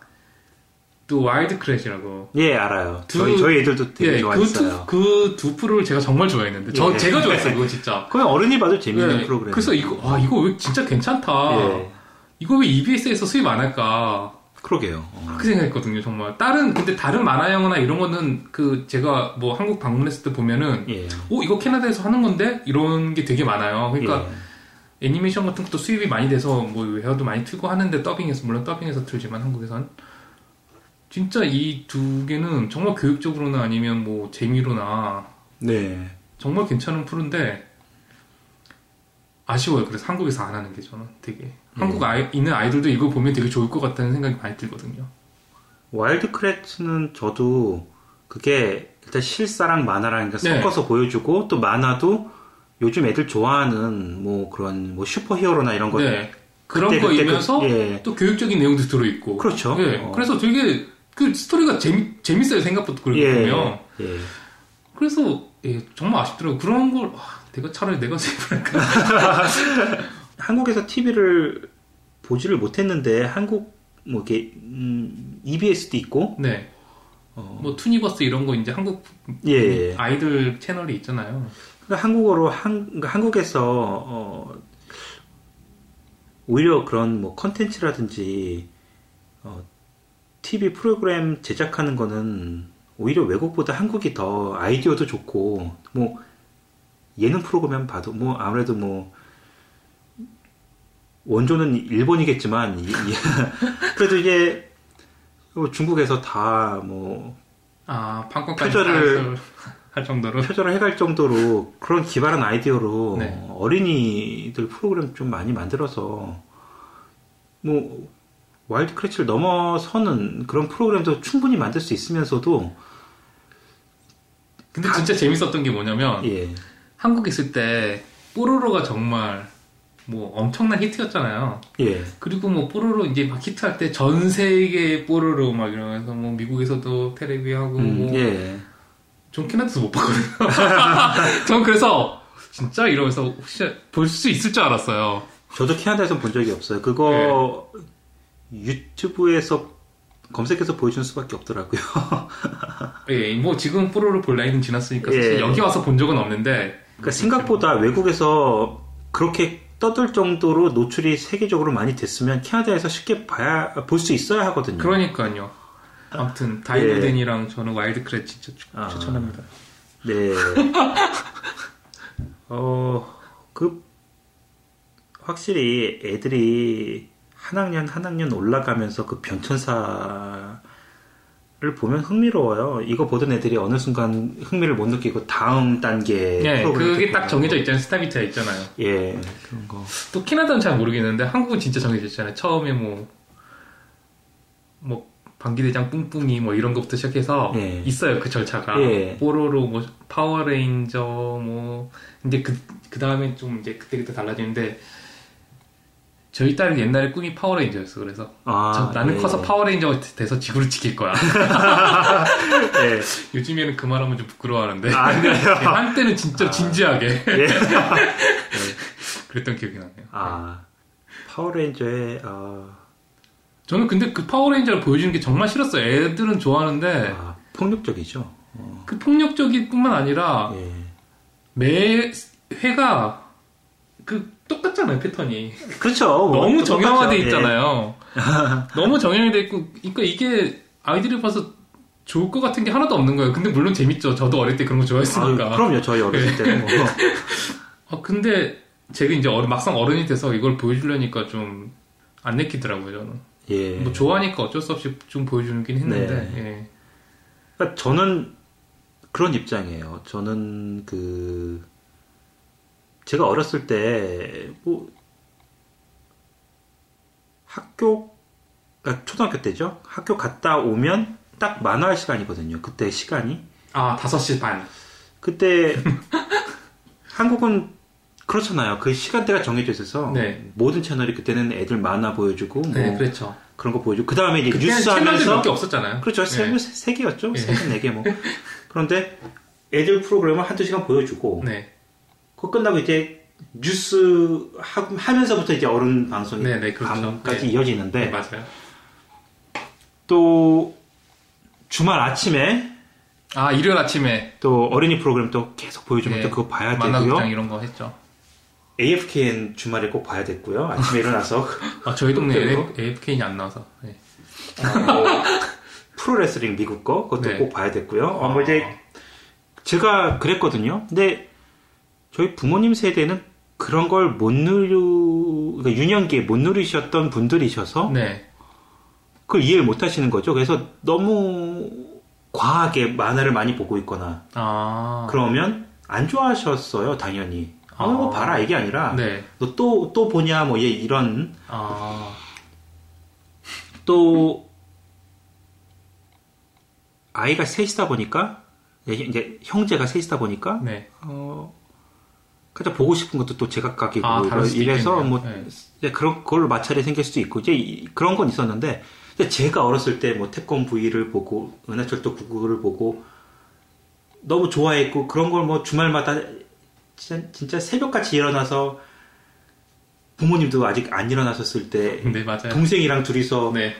또 Wild Kratts라고. 예, 알아요. 두- 저희, 저희 애들도 되게 예, 그 좋아했어요. 두, 그 두 프로를 제가 정말 좋아했는데. 저, 예. 제가 좋아했어요, 그거 진짜. [laughs] 그냥 어른이 봐도 재밌는 예, 프로그램. 그래서 이거, 아, 이거 왜 진짜 괜찮다. 예. 이거 왜 EBS에서 수입 안 할까. 그러게요. 어. 그렇게 생각했거든요, 정말. 다른, 근데 다른 만화 영화나 이런 거는 그 제가 뭐 한국 방문했을 때 보면은, 예. 오, 이거 캐나다에서 하는 건데? 이런 게 되게 많아요. 그러니까 예. 애니메이션 같은 것도 수입이 많이 돼서 뭐 외화도 많이 틀고 하는데 더빙해서, 물론 더빙해서 틀지만 한국에선. 진짜 이 두 개는 정말 교육적으로나 아니면 뭐 재미로나 네. 정말 괜찮은 프로인데 아쉬워요. 그래서 한국에서 안 하는 게 저는 되게 한국 아이, 있는 아이들도 이거 보면 되게 좋을 것 같다는 생각이 많이 들거든요. Wild Kratts는 저도 그게 일단 실사랑 만화랑 그 네. 섞어서 보여주고 또 만화도 요즘 애들 좋아하는 뭐 그런 뭐 슈퍼히어로나 이런 거 네. 그런 그때, 거이면서 그- 예. 또 교육적인 내용도 들어 있고. 그렇죠. 예. 어. 그래서 되게 그 스토리가 재미, 재밌어요. 생각보다 그렇게 예. 예. 그래서 예, 정말 아쉽더라고요. 그런 걸 아, 내가 차라리 내가 [laughs] 할까. 한국에서 TV를 보지를 못했는데 한국 뭐 이렇게 음, EBS도 있고 네. 어, 뭐 투니버스 이런 거 이제 한국 예, 예. 아이들 채널이 있잖아요. 그러니까 한국어로 한 그러니까 한국에서 어, 오히려 그런 뭐 컨텐츠라든지 어, TV 프로그램 제작하는 거는 오히려 외국보다 한국이 더 아이디어도 좋고 뭐 예능 프로그램 봐도 뭐 아무래도 뭐 원조는 일본이겠지만 이- 이- [laughs] 그래도 이게 뭐 중국에서 다 뭐 아, 판권까지 표절을- [laughs] 할 정도로. 표절을 해갈 정도로 그런 기발한 아이디어로 네. 어린이들 프로그램 좀 많이 만들어서 뭐 Wild Kratts를 넘어서는 그런 프로그램도 충분히 만들 수 있으면서도 근데 진짜 재밌었던 게 뭐냐면 예 한국에 있을 때 뽀로로가 정말 뭐 엄청난 히트였잖아요. 예. 그리고 뭐 뽀로로 이제 막 히트할 때 전 세계 뽀로로 막 이러면서 뭐 미국에서도 테레비 하고 음, 뭐 예. 전 캐나다에서 못 봤거든요. [laughs] 전 그래서 진짜 이러면서 혹시 볼 수 있을 줄 알았어요. 저도 캐나다에서 본 적이 없어요. 그거 네. 유튜브에서 검색해서 보여주는 수밖에 없더라고요. [laughs] 예, 뭐 지금 뽀로로 볼 나이는 지났으니까 사실 예. 여기 와서 본 적은 없는데 그러니까 생각보다 외국에서 그렇게 떠들 정도로 노출이 세계적으로 많이 됐으면 캐나다에서 쉽게 봐야 볼 수 있어야 하거든요. 그러니까요. 아무튼 Dino Dan이랑 저는 Wild Kratts 진짜 추- 아. 추천합니다. 네. [laughs] 어, 그, 확실히 애들이 한 학년 한 학년 올라가면서 그 변천사 를 보면 흥미로워요. 이거 보던 애들이 어느 순간 흥미를 못 느끼고 다음 단계 네, 프로그램 그게 딱 정해져 있잖아요. 스타비타 있잖아요. 예, 그런 거. 또 캐나다는 잘 모르겠는데 한국은 진짜 정해져 있잖아요. 처음에 뭐, 뭐, 방귀대장 뿡뿡이 뭐 이런 것부터 시작해서 예. 있어요. 그 절차가. 예. 뽀로로, 뭐, 파워레인저, 뭐. 근데 그, 그 다음에 좀 이제 그때 그때 달라지는데 저희 딸은 옛날에 꿈이 파워레인저였어. 그래서 아, 저- 나는 예. 커서 파워레인저가 돼서 지구를 지킬 거야. [laughs] 예. [laughs] 요즘에는 그 말하면 좀 부끄러워하는데. 아? 네, [laughs] 한때는 진짜 진지하게 예. 그랬던 기억이 나네요. 아, 파워레인저의, 아, 저는 근데 그 파워레인저를 보여주는 게 정말 싫었어요. 애들은 좋아하는데 아, 폭력적이죠. 그 폭력적일 뿐만 아니라 예. 매 회가 그 똑같잖아요 패턴이 그렇죠. 뭐, 너무 똑같죠. 정형화돼 예. 있잖아요. [laughs] 너무 정형화돼 있고 그러니까 이게 아이들이 봐서 좋을 것 같은 게 하나도 없는 거예요. 근데 물론 재밌죠. 저도 어릴 때 그런 거 좋아했으니까. 아유, 그럼요. 저희 어렸을 때는 뭐. [laughs] 아, 근데 제가 이제 어른- 막상 어른이 돼서 이걸 보여주려니까 좀 안 내키더라고요. 저는. 예. 뭐 좋아하니까 어쩔 수 없이 좀 보여주긴 했는데. 예. 그러니까 저는 그런 입장이에요. 저는 그 제가 어렸을 때 뭐 학교 그러니까 초등학교 때죠. 학교 갔다 오면 딱 만화할 시간이거든요. 그때 시간이. 아 5시 반. 그때 [laughs] 한국은 그렇잖아요. 그 시간대가 정해져 있어서 네. 모든 채널이 그때는 애들 만화 보여주고 뭐 네, 그렇죠. 그런 거 보여주고 그 다음에 이제 그때는 뉴스 하면서 몇개 없었잖아요. 그렇죠. 세, 네. 세 개였죠. 네. 세 개, 네 개 뭐. [laughs] 그런데 애들 프로그램을 한두 시간 보여주고, 네. 그거 끝나고 이제 뉴스 하, 하면서부터 이제 어른 방송이 네, 네, 그렇죠. 밤까지 네. 이어지는데, 네, 맞아요. 또 주말 아침에 아, 일요일 아침에 또 어린이 프로그램 또 계속 보여주면 네. 또 그거 봐야 되고요. 이런 거 했죠. AFKN 주말에 꼭 봐야 됐고요. 아침에 일어나서 아, 저희 동네에 그리고? AFK이 안 나와서. 네. 뭐 프로레슬링 미국 거 그것도 네. 꼭 봐야 됐고요. 어, 뭐 이제 제가 그랬거든요. 근데 저희 부모님 세대는 그런 걸 못 누르, 그러니까 유년기에 못 누리셨던 분들이셔서 네. 그걸 이해를 못 하시는 거죠. 그래서 너무 과하게 만화를 많이 보고 있거나 아. 그러면 안 좋아하셨어요, 당연히. 아, 뭐 아. 봐라, 이게 아니라 네. 너 또, 또 보냐, 뭐, 얘 이런 아. 또 아이가 셋이다 보니까 이제 형제가 셋이다 보니까 네. 어 가장 보고 싶은 것도 또 제각각이고 아, 이래서 있겠네요. 뭐 네. 그런 걸로 마찰이 생길 수도 있고 이제 이- 그런 건 있었는데 제가 어렸을 때 뭐 태권 V를 보고 은하철도 99를 보고 너무 좋아했고 그런 걸 뭐 주말마다 진짜, 진짜 새벽같이 일어나서 부모님도 아직 안 일어나셨을 때 [laughs] 네. 동생이랑 둘이서 네.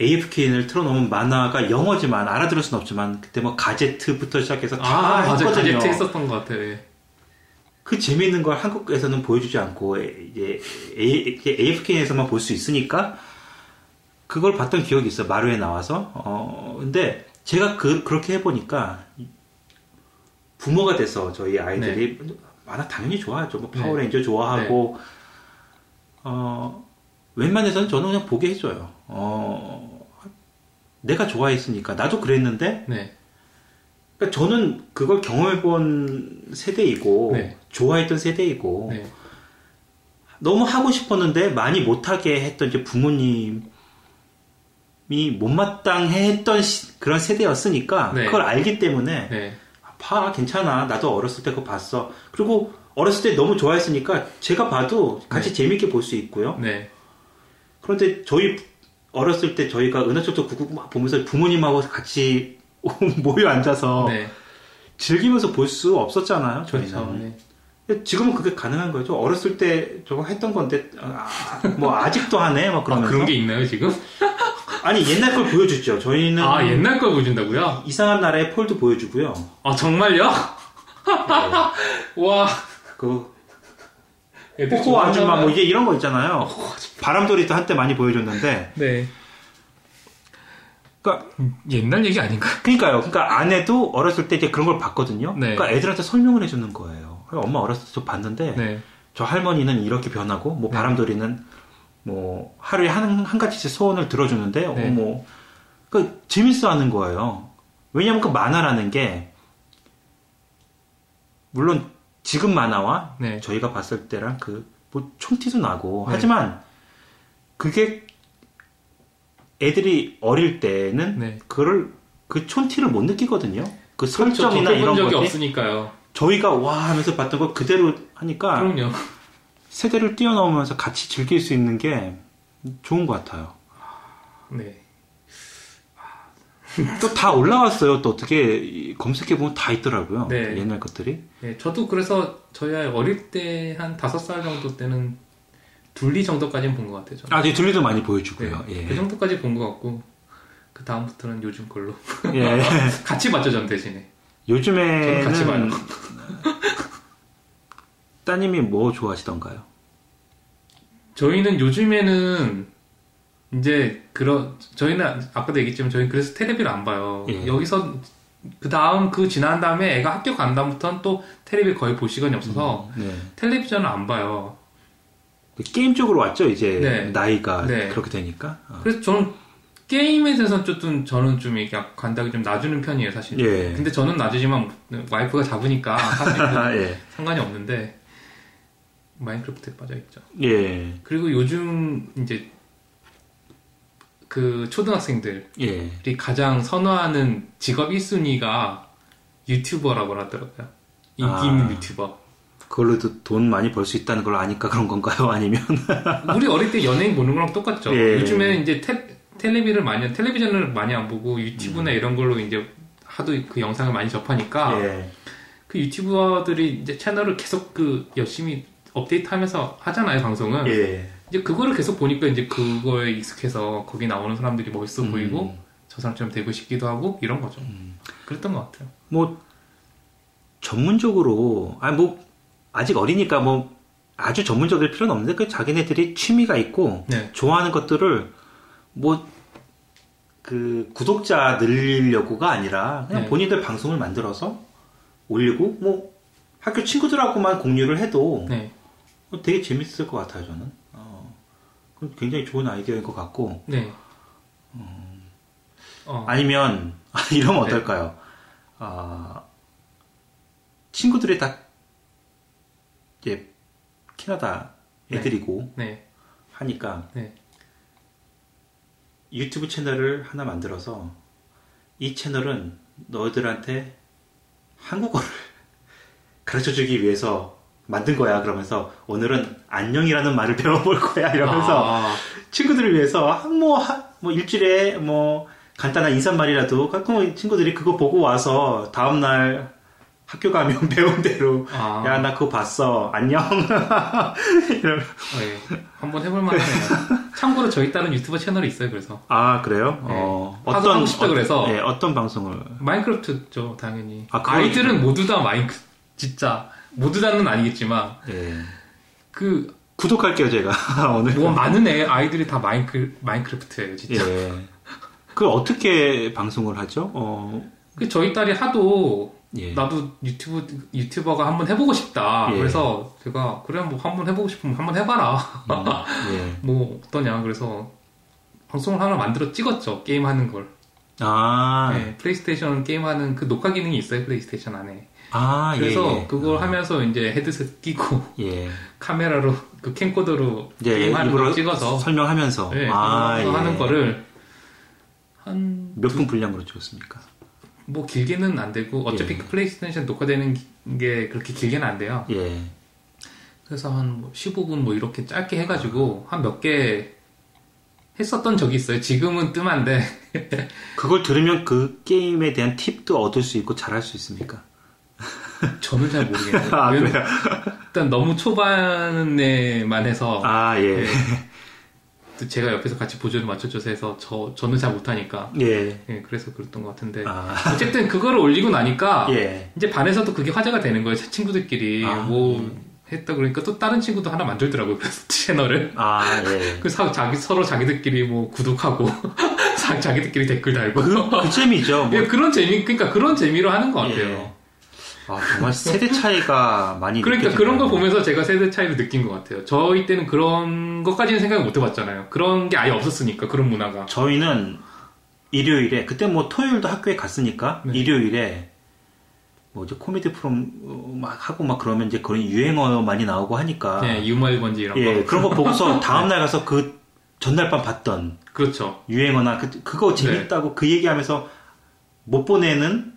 AFKN을 틀어놓으면 만화가 영어지만 알아들을 순 없지만 그때 뭐 가제트부터 시작해서 다 아. 했거든요. 가제트 했었던 것 같아요. 예. 그 재미있는 걸 한국에서는 보여주지 않고 이제 AFKN에서만 볼 수 있으니까 그걸 봤던 기억이 있어 요 마루에 나와서. 어 근데 제가 그 그렇게 해보니까 부모가 돼서 저희 아이들이 만화 당연히 좋아하죠. 뭐 네. 파워레인저 좋아하고 어 웬만해서는 저는 그냥 보게 해줘요. 어 내가 좋아했으니까 나도 그랬는데 네. 그러니까 저는 그걸 경험해본 세대이고 네. 좋아했던 세대이고 네. 너무 하고 싶었는데 많이 못하게 했던 이제 부모님이 못마땅해 했던 시- 그런 세대였으니까 네. 그걸 알기 때문에 네. 봐 괜찮아 나도 어렸을 때 그거 봤어 그리고 어렸을 때 너무 좋아했으니까 제가 봐도 같이 재밌게 볼 수 있고요 네. 그런데 저희 어렸을 때 저희가 은하철도 99막 보면서 부모님하고 같이 [laughs] 모여 앉아서 네. 즐기면서 볼 수 없었잖아요 저희는 그렇죠. 네. 지금은 그게 가능한 거죠. 어렸을 때 저거 했던 건데 아, 뭐 아직도 하네 막 아, 그러면서 그런 게 있나요, 지금? 아니 옛날 걸 보여주죠. 저희는 아, 옛날 걸 보여준다고요? 이상한 나라의 폴도 보여주고요. 아, 정말요? 와. 그 코코 아줌마 뭐. 이제 이런 거 있잖아요. 바람돌이도 한때 많이 보여줬는데 네. 그러니까 옛날 얘기 아닌가? 그러니까요. 그러니까 아내도 어렸을 때 이제 그런 걸 봤거든요. 네. 그러니까 애들한테 설명을 해주는 거예요. 그러니까 엄마 어렸을 때저 봤는데 네. 저 할머니는 이렇게 변하고 뭐 네. 바람돌이는 뭐 하루에 한, 한 가지씩 소원을 들어주는데 네. 어, 뭐 그러니까 재밌어 하는 거예요. 왜냐면 그 만화라는 게 물론 지금 만화와 네. 저희가 봤을 때랑 그 뭐 총티도 나고 네. 하지만 그게 애들이 어릴 때는 네. 그걸 그 촌티를 못 느끼거든요. 그 그렇죠. 설정이나 이런 적이 것들 없으니까요. 저희가 와 하면서 봤던 거 그대로 하니까 그럼요. 세대를 뛰어넘으면서 같이 즐길 수 있는 게 좋은 것 같아요. 네. 또 다 올라왔어요. 또 어떻게 검색해 보면 다 있더라고요. 네. 옛날 것들이. 네, 저도 그래서 저희 아이 어릴 때 한 다섯 살 정도 때는 둘리 정도까지는 본 것 같아요. 저는. 아, 네, 둘리도 많이 네, 보여주고요. 예. 그 정도까지 본 것 같고 그 다음부터는 요즘 걸로 예. [laughs] 같이 봤죠 전 대신에. 요즘에는 저는 같이 봐요. [laughs] 따님이 뭐 좋아하시던가요? 저희는 요즘에는 이제 그런 저희는 아까도 얘기했지만 저희는 그래서 텔레비를 안 봐요. 예. 여기서 그 다음 그 지난 다음에 애가 학교 간 다음부터는 또 텔레비 거의 볼 시간이 없어서 네. 텔레비전을 안 봐요. 게임 쪽으로 왔죠, 이제 네. 나이가 네. 그렇게 되니까. 어. 그래서 저는 게임에 대해서는 좀 저는 좀 이렇게 간다기 좀 놔주는 편이에요 사실. 예. 근데 저는 놔주지만 와이프가 잡으니까 사실 뭐 [laughs] 예. 상관이 없는데 마인크래프트에 빠져 있죠. 예. 그리고 요즘 이제 그 초등학생들이 예. 가장 선호하는 직업 1순위가 유튜버라고 하더라고요. 인기 아. 있는 유튜버. 그걸로도 돈 많이 벌 수 있다는 걸 아니까 그런 건가요? [laughs] 아니면? 우리 어릴 때 연예인 보는 거랑 똑같죠. 예. 요즘에는 이제 텔, 텔레비를 많이 텔레비전을 많이 안 보고 유튜브나 이런 걸로 이제 하도 그 영상을 많이 접하니까 음. 예. 그 유튜버들이 이제 채널을 계속 그 열심히 업데이트하면서 하잖아요 방송은. 예. 이제 그거를 계속 보니까 이제 그거에 익숙해서 거기 나오는 사람들이 멋있어 음. 보이고 저 사람처럼 되고 싶기도 하고 이런 거죠. 그랬던 것 같아요. 뭐 전문적으로 아뭐 아직 어리니까 뭐 아주 전문적일 필요는 없는데 그 자기네들이 취미가 있고 네. 좋아하는 것들을 뭐 그 구독자 늘리려고가 아니라 그냥 네. 본인들 방송을 만들어서 올리고 뭐 학교 친구들하고만 공유를 해도 네. 어, 되게 재밌을 것 같아요 저는. 어, 굉장히 좋은 아이디어인 것 같고 네. 어. 아니면 [laughs] 이러면 네. 어떨까요? 아, 친구들이 다 이제 캐나다 애들이고 네. 하니까 네. 유튜브 채널을 하나 만들어서 이 채널은 너희들한테 한국어를 [laughs] 가르쳐 주기 위해서 만든 거야. 그러면서 오늘은 안녕이라는 말을 배워볼 거야. 이러면서 아, 친구들을 위해서 한 뭐, 한- 뭐 일주일에 뭐 간단한 인사말이라도 가끔 친구들이 그거 보고 와서 다음날 학교 가면 [laughs] 배운 대로 아. 야나 그거 봤어 안녕 [laughs] 이런 네. 한번 해볼 만하네요. 참고로 저희 딸은 유튜버 채널이 있어요. 그래서 아 그래요? 네. 어, 하고 하고 싶다 그래서. 네, 어떤 방송을 마인크래프트죠, 당연히. 아, 아이들은 모두 다 마인크 진짜 모두 다는 아니겠지만 예. 그 구독할게요 제가 [laughs] 오늘 뭐 많은 애 아이들이 다 마인크 마인크래프트예요, 진짜. 예. 그 어떻게 방송을 하죠? 어, 그 저희 딸이 하도 예. 나도 유튜브 유튜버가 한번 해보고 싶다. 예. 그래서 제가 그래 뭐 한번 해보고 싶으면 한번 해봐라. 음, 예. [laughs] 뭐 어떠냐. 그래서 방송을 하나 만들어 찍었죠. 게임 하는 걸. 아, 네, 플레이스테이션 게임 하는 그 녹화 기능이 있어요. 플레이스테이션 안에. 아, 그래서 예, 예. 그걸 하면서 이제 헤드셋 끼고 예. [laughs] 카메라로 그 캠코더로 게임하는 걸 찍어서 설명하면서 네, 아, 예. 하는 거를 한 몇분 분량으로 찍었습니까? 뭐 길게는 안 되고 어차피 예. 그 플레이스테이션 녹화되는 게 그렇게 길게는 안 돼요. 예. 그래서 한 15분 뭐 이렇게 짧게 해가지고 한 몇 개 했었던 적이 있어요. 지금은 뜸한데 [laughs] 그걸 들으면 그 게임에 대한 팁도 얻을 수 있고 잘할 수 있습니까? [laughs] 저는 잘 모르겠어요. 아? 일단 너무 초반에만 해서 아, 예. 네. 또 제가 옆에서 같이 보조를 맞춰줘서 해서 저 저는 잘 못하니까 예. 예, 그래서 그랬던 것 같은데 아, 어쨌든 그거를 올리고 나니까 예. 이제 반에서도 그게 화제가 되는 거예요. 제 친구들끼리 아, 뭐 했다 그러니까 또 다른 친구도 하나 만들더라고요. 그래서 [laughs] 채널을 아, 예. [laughs] 그 사, 자기 서로 자기들끼리 뭐 구독하고 [laughs] 자- 자기들끼리 댓글 달고 그, 그 재미죠. 뭐. 예, 그런 재미 그러니까 그런 재미로 하는 것 같아요. 예. 아, 정말 세대 차이가 많이 그러니까 느껴지네요. 그런 거 보면서 제가 세대 차이를 느낀 것 같아요. 저희 때는 그런 것까지는 생각 못 해봤잖아요. 그런 게 아예 없었으니까 그런 문화가. 저희는 일요일에 그때 뭐 토요일도 학교에 갔으니까 네. 일요일에 뭐 이제 코미디 프롬 어, 막 하고 막 그러면 이제 그런 유행어 많이 나오고 하니까 네, 유머일 번지 이런 예 거. 그런 거 보고서 [laughs] 다음 날 가서 그 전날 밤 봤던 그렇죠. 유행어나 그, 그거 재밌다고 그 얘기하면서 못 보내는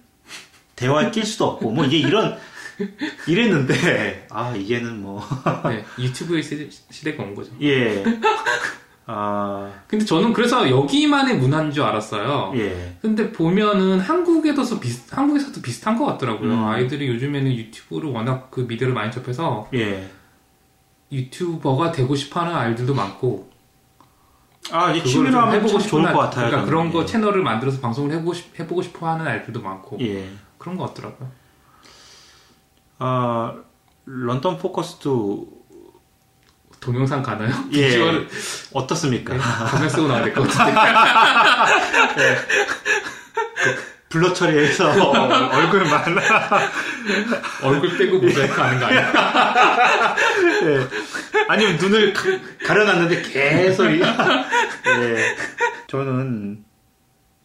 대화에 낄 수도 없고 뭐 이제 이런 [laughs] 이랬는데 아 이제는 뭐 네, 유튜브의 시대, 시대 가 온 거죠. 예. [laughs] 아, 근데 저는 그래서 여기만의 문화인 줄 알았어요. 예. 근데 보면은 한국에서도 비슷, 한국에서도 비슷한 것 같더라고요. 음. 아이들이 요즘에는 유튜브를 워낙 그 미디어를 많이 접해서 예. 유튜버가 되고 싶어하는 아이들도 많고 아, 이 그걸 취미로 해보고 참 좋을 싶어하는- 것 같아요. 그러니까 저는. 그런 거 예. 채널을 만들어서 방송을 해보고 싶, 해보고 싶어 하는 아이들도 많고 예. 그런 것 같더라고요. 아, 런던 포커스도 동영상 가나요? 예. 비주얼 어떻습니까? 네, 가면 쓰고 나와야 될 것 같은데. [laughs] 블러 처리해서 얼굴만. 얼굴 빼고 모자이크 하는 거 아니야? 예. 아니면 눈을 가, 가려놨는데 계속. 이- 예. [laughs] 저는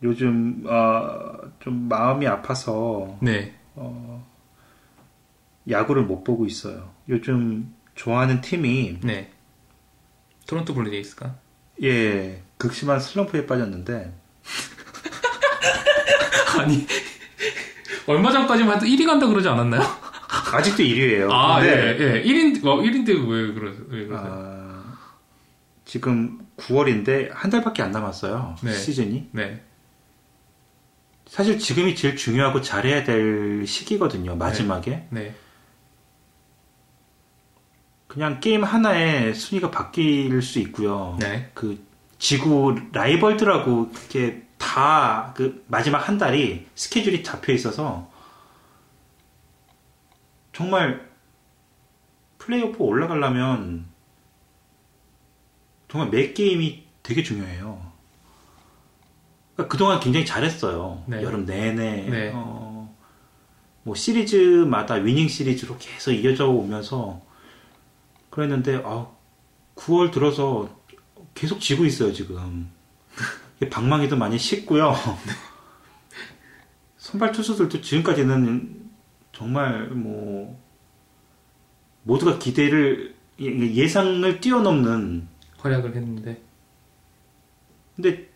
요즘, 아, 좀 마음이 아파서 네. 야구를 못 보고 있어요. 요즘 좋아하는 팀이, 네. 토론토 블루제이스가? 예, 극심한 슬럼프에 빠졌는데, [laughs] 아니. 얼마 전까지만 해도 1위 간다 그러지 않았나요? 아직도 1위예요. 아, 예, 예. 1인, 어, 1인데 왜 그러, 왜 그러세요? 아, 지금 9월인데 한 달밖에 안 남았어요. 네. 시즌이. 네. 사실 지금이 제일 중요하고 잘해야 될 시기거든요. 마지막에. 네. 그냥 게임 하나에 순위가 바뀔 수 있고요. 네. 그 지구 라이벌들하고 이렇게 다 그 마지막 한 달이 스케줄이 잡혀 있어서 정말 플레이오프 올라가려면 정말 매 게임이 되게 중요해요. 그러니까 그동안 굉장히 잘했어요. 네. 여름 내내 네. 어, 뭐 시리즈마다 위닝 시리즈로 계속 이어져 오면서 그랬는데 아, 9월 들어서 계속 지고 있어요 지금. 방망이도 많이 식고요. [laughs] 선발 투수들도 지금까지는 정말 뭐 모두가 기대를 예- 예상을 뛰어넘는 활약을 했는데. 근데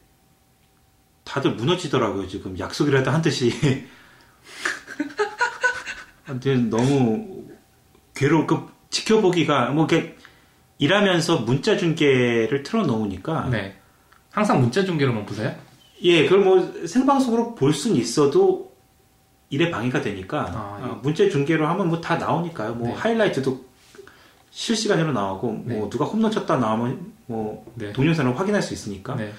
다들 무너지더라고요 지금 약속이라도 한 듯이 [laughs] 너무 괴로워 그 지켜보기가 뭐 이렇게 일하면서 문자 중계를 틀어놓으니까 네. 항상 문자 중계로만 보세요? 예 그걸 뭐 생방송으로 볼 수는 있어도 일에 방해가 되니까 아, 예. 아, 문자 중계로 하면 뭐 다 나오니까요 뭐 네. 하이라이트도 실시간으로 나오고 뭐 네. 누가 홈런 쳤다 나오면 뭐 네. 동영상을 확인할 수 있으니까 네.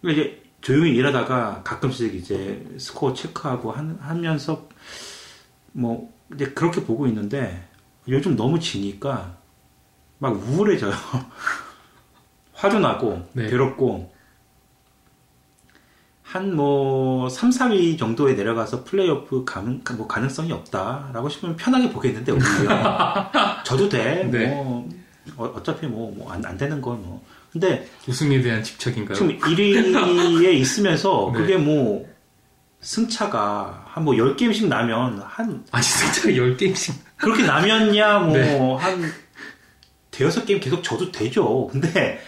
그러니까 이제 조용히 일하다가 가끔씩 이제 스코어 체크하고 한- 하면서 뭐 이제 그렇게 보고 있는데 요즘 너무 지니까 막 우울해져요. [laughs] 화도 나고 네. 괴롭고 한 뭐 3, 4위 정도에 내려가서 플레이오프 가능, 뭐 가능성이 없다라고 싶으면 편하게 보겠는데 오히려 [laughs] 저도 돼. 네. 뭐 어, 차피 뭐안 안 되는 건 뭐. 근데 우승에 대한 집착인가요? 지금 1위에 있으면서 [laughs] 네. 그게 뭐 승차가 한 뭐 10게임씩 나면 한 아니, 진짜 10게임씩. 그렇게 나면야 [laughs] 뭐 네. 한 대여섯 게임 계속 져도 되죠. 근데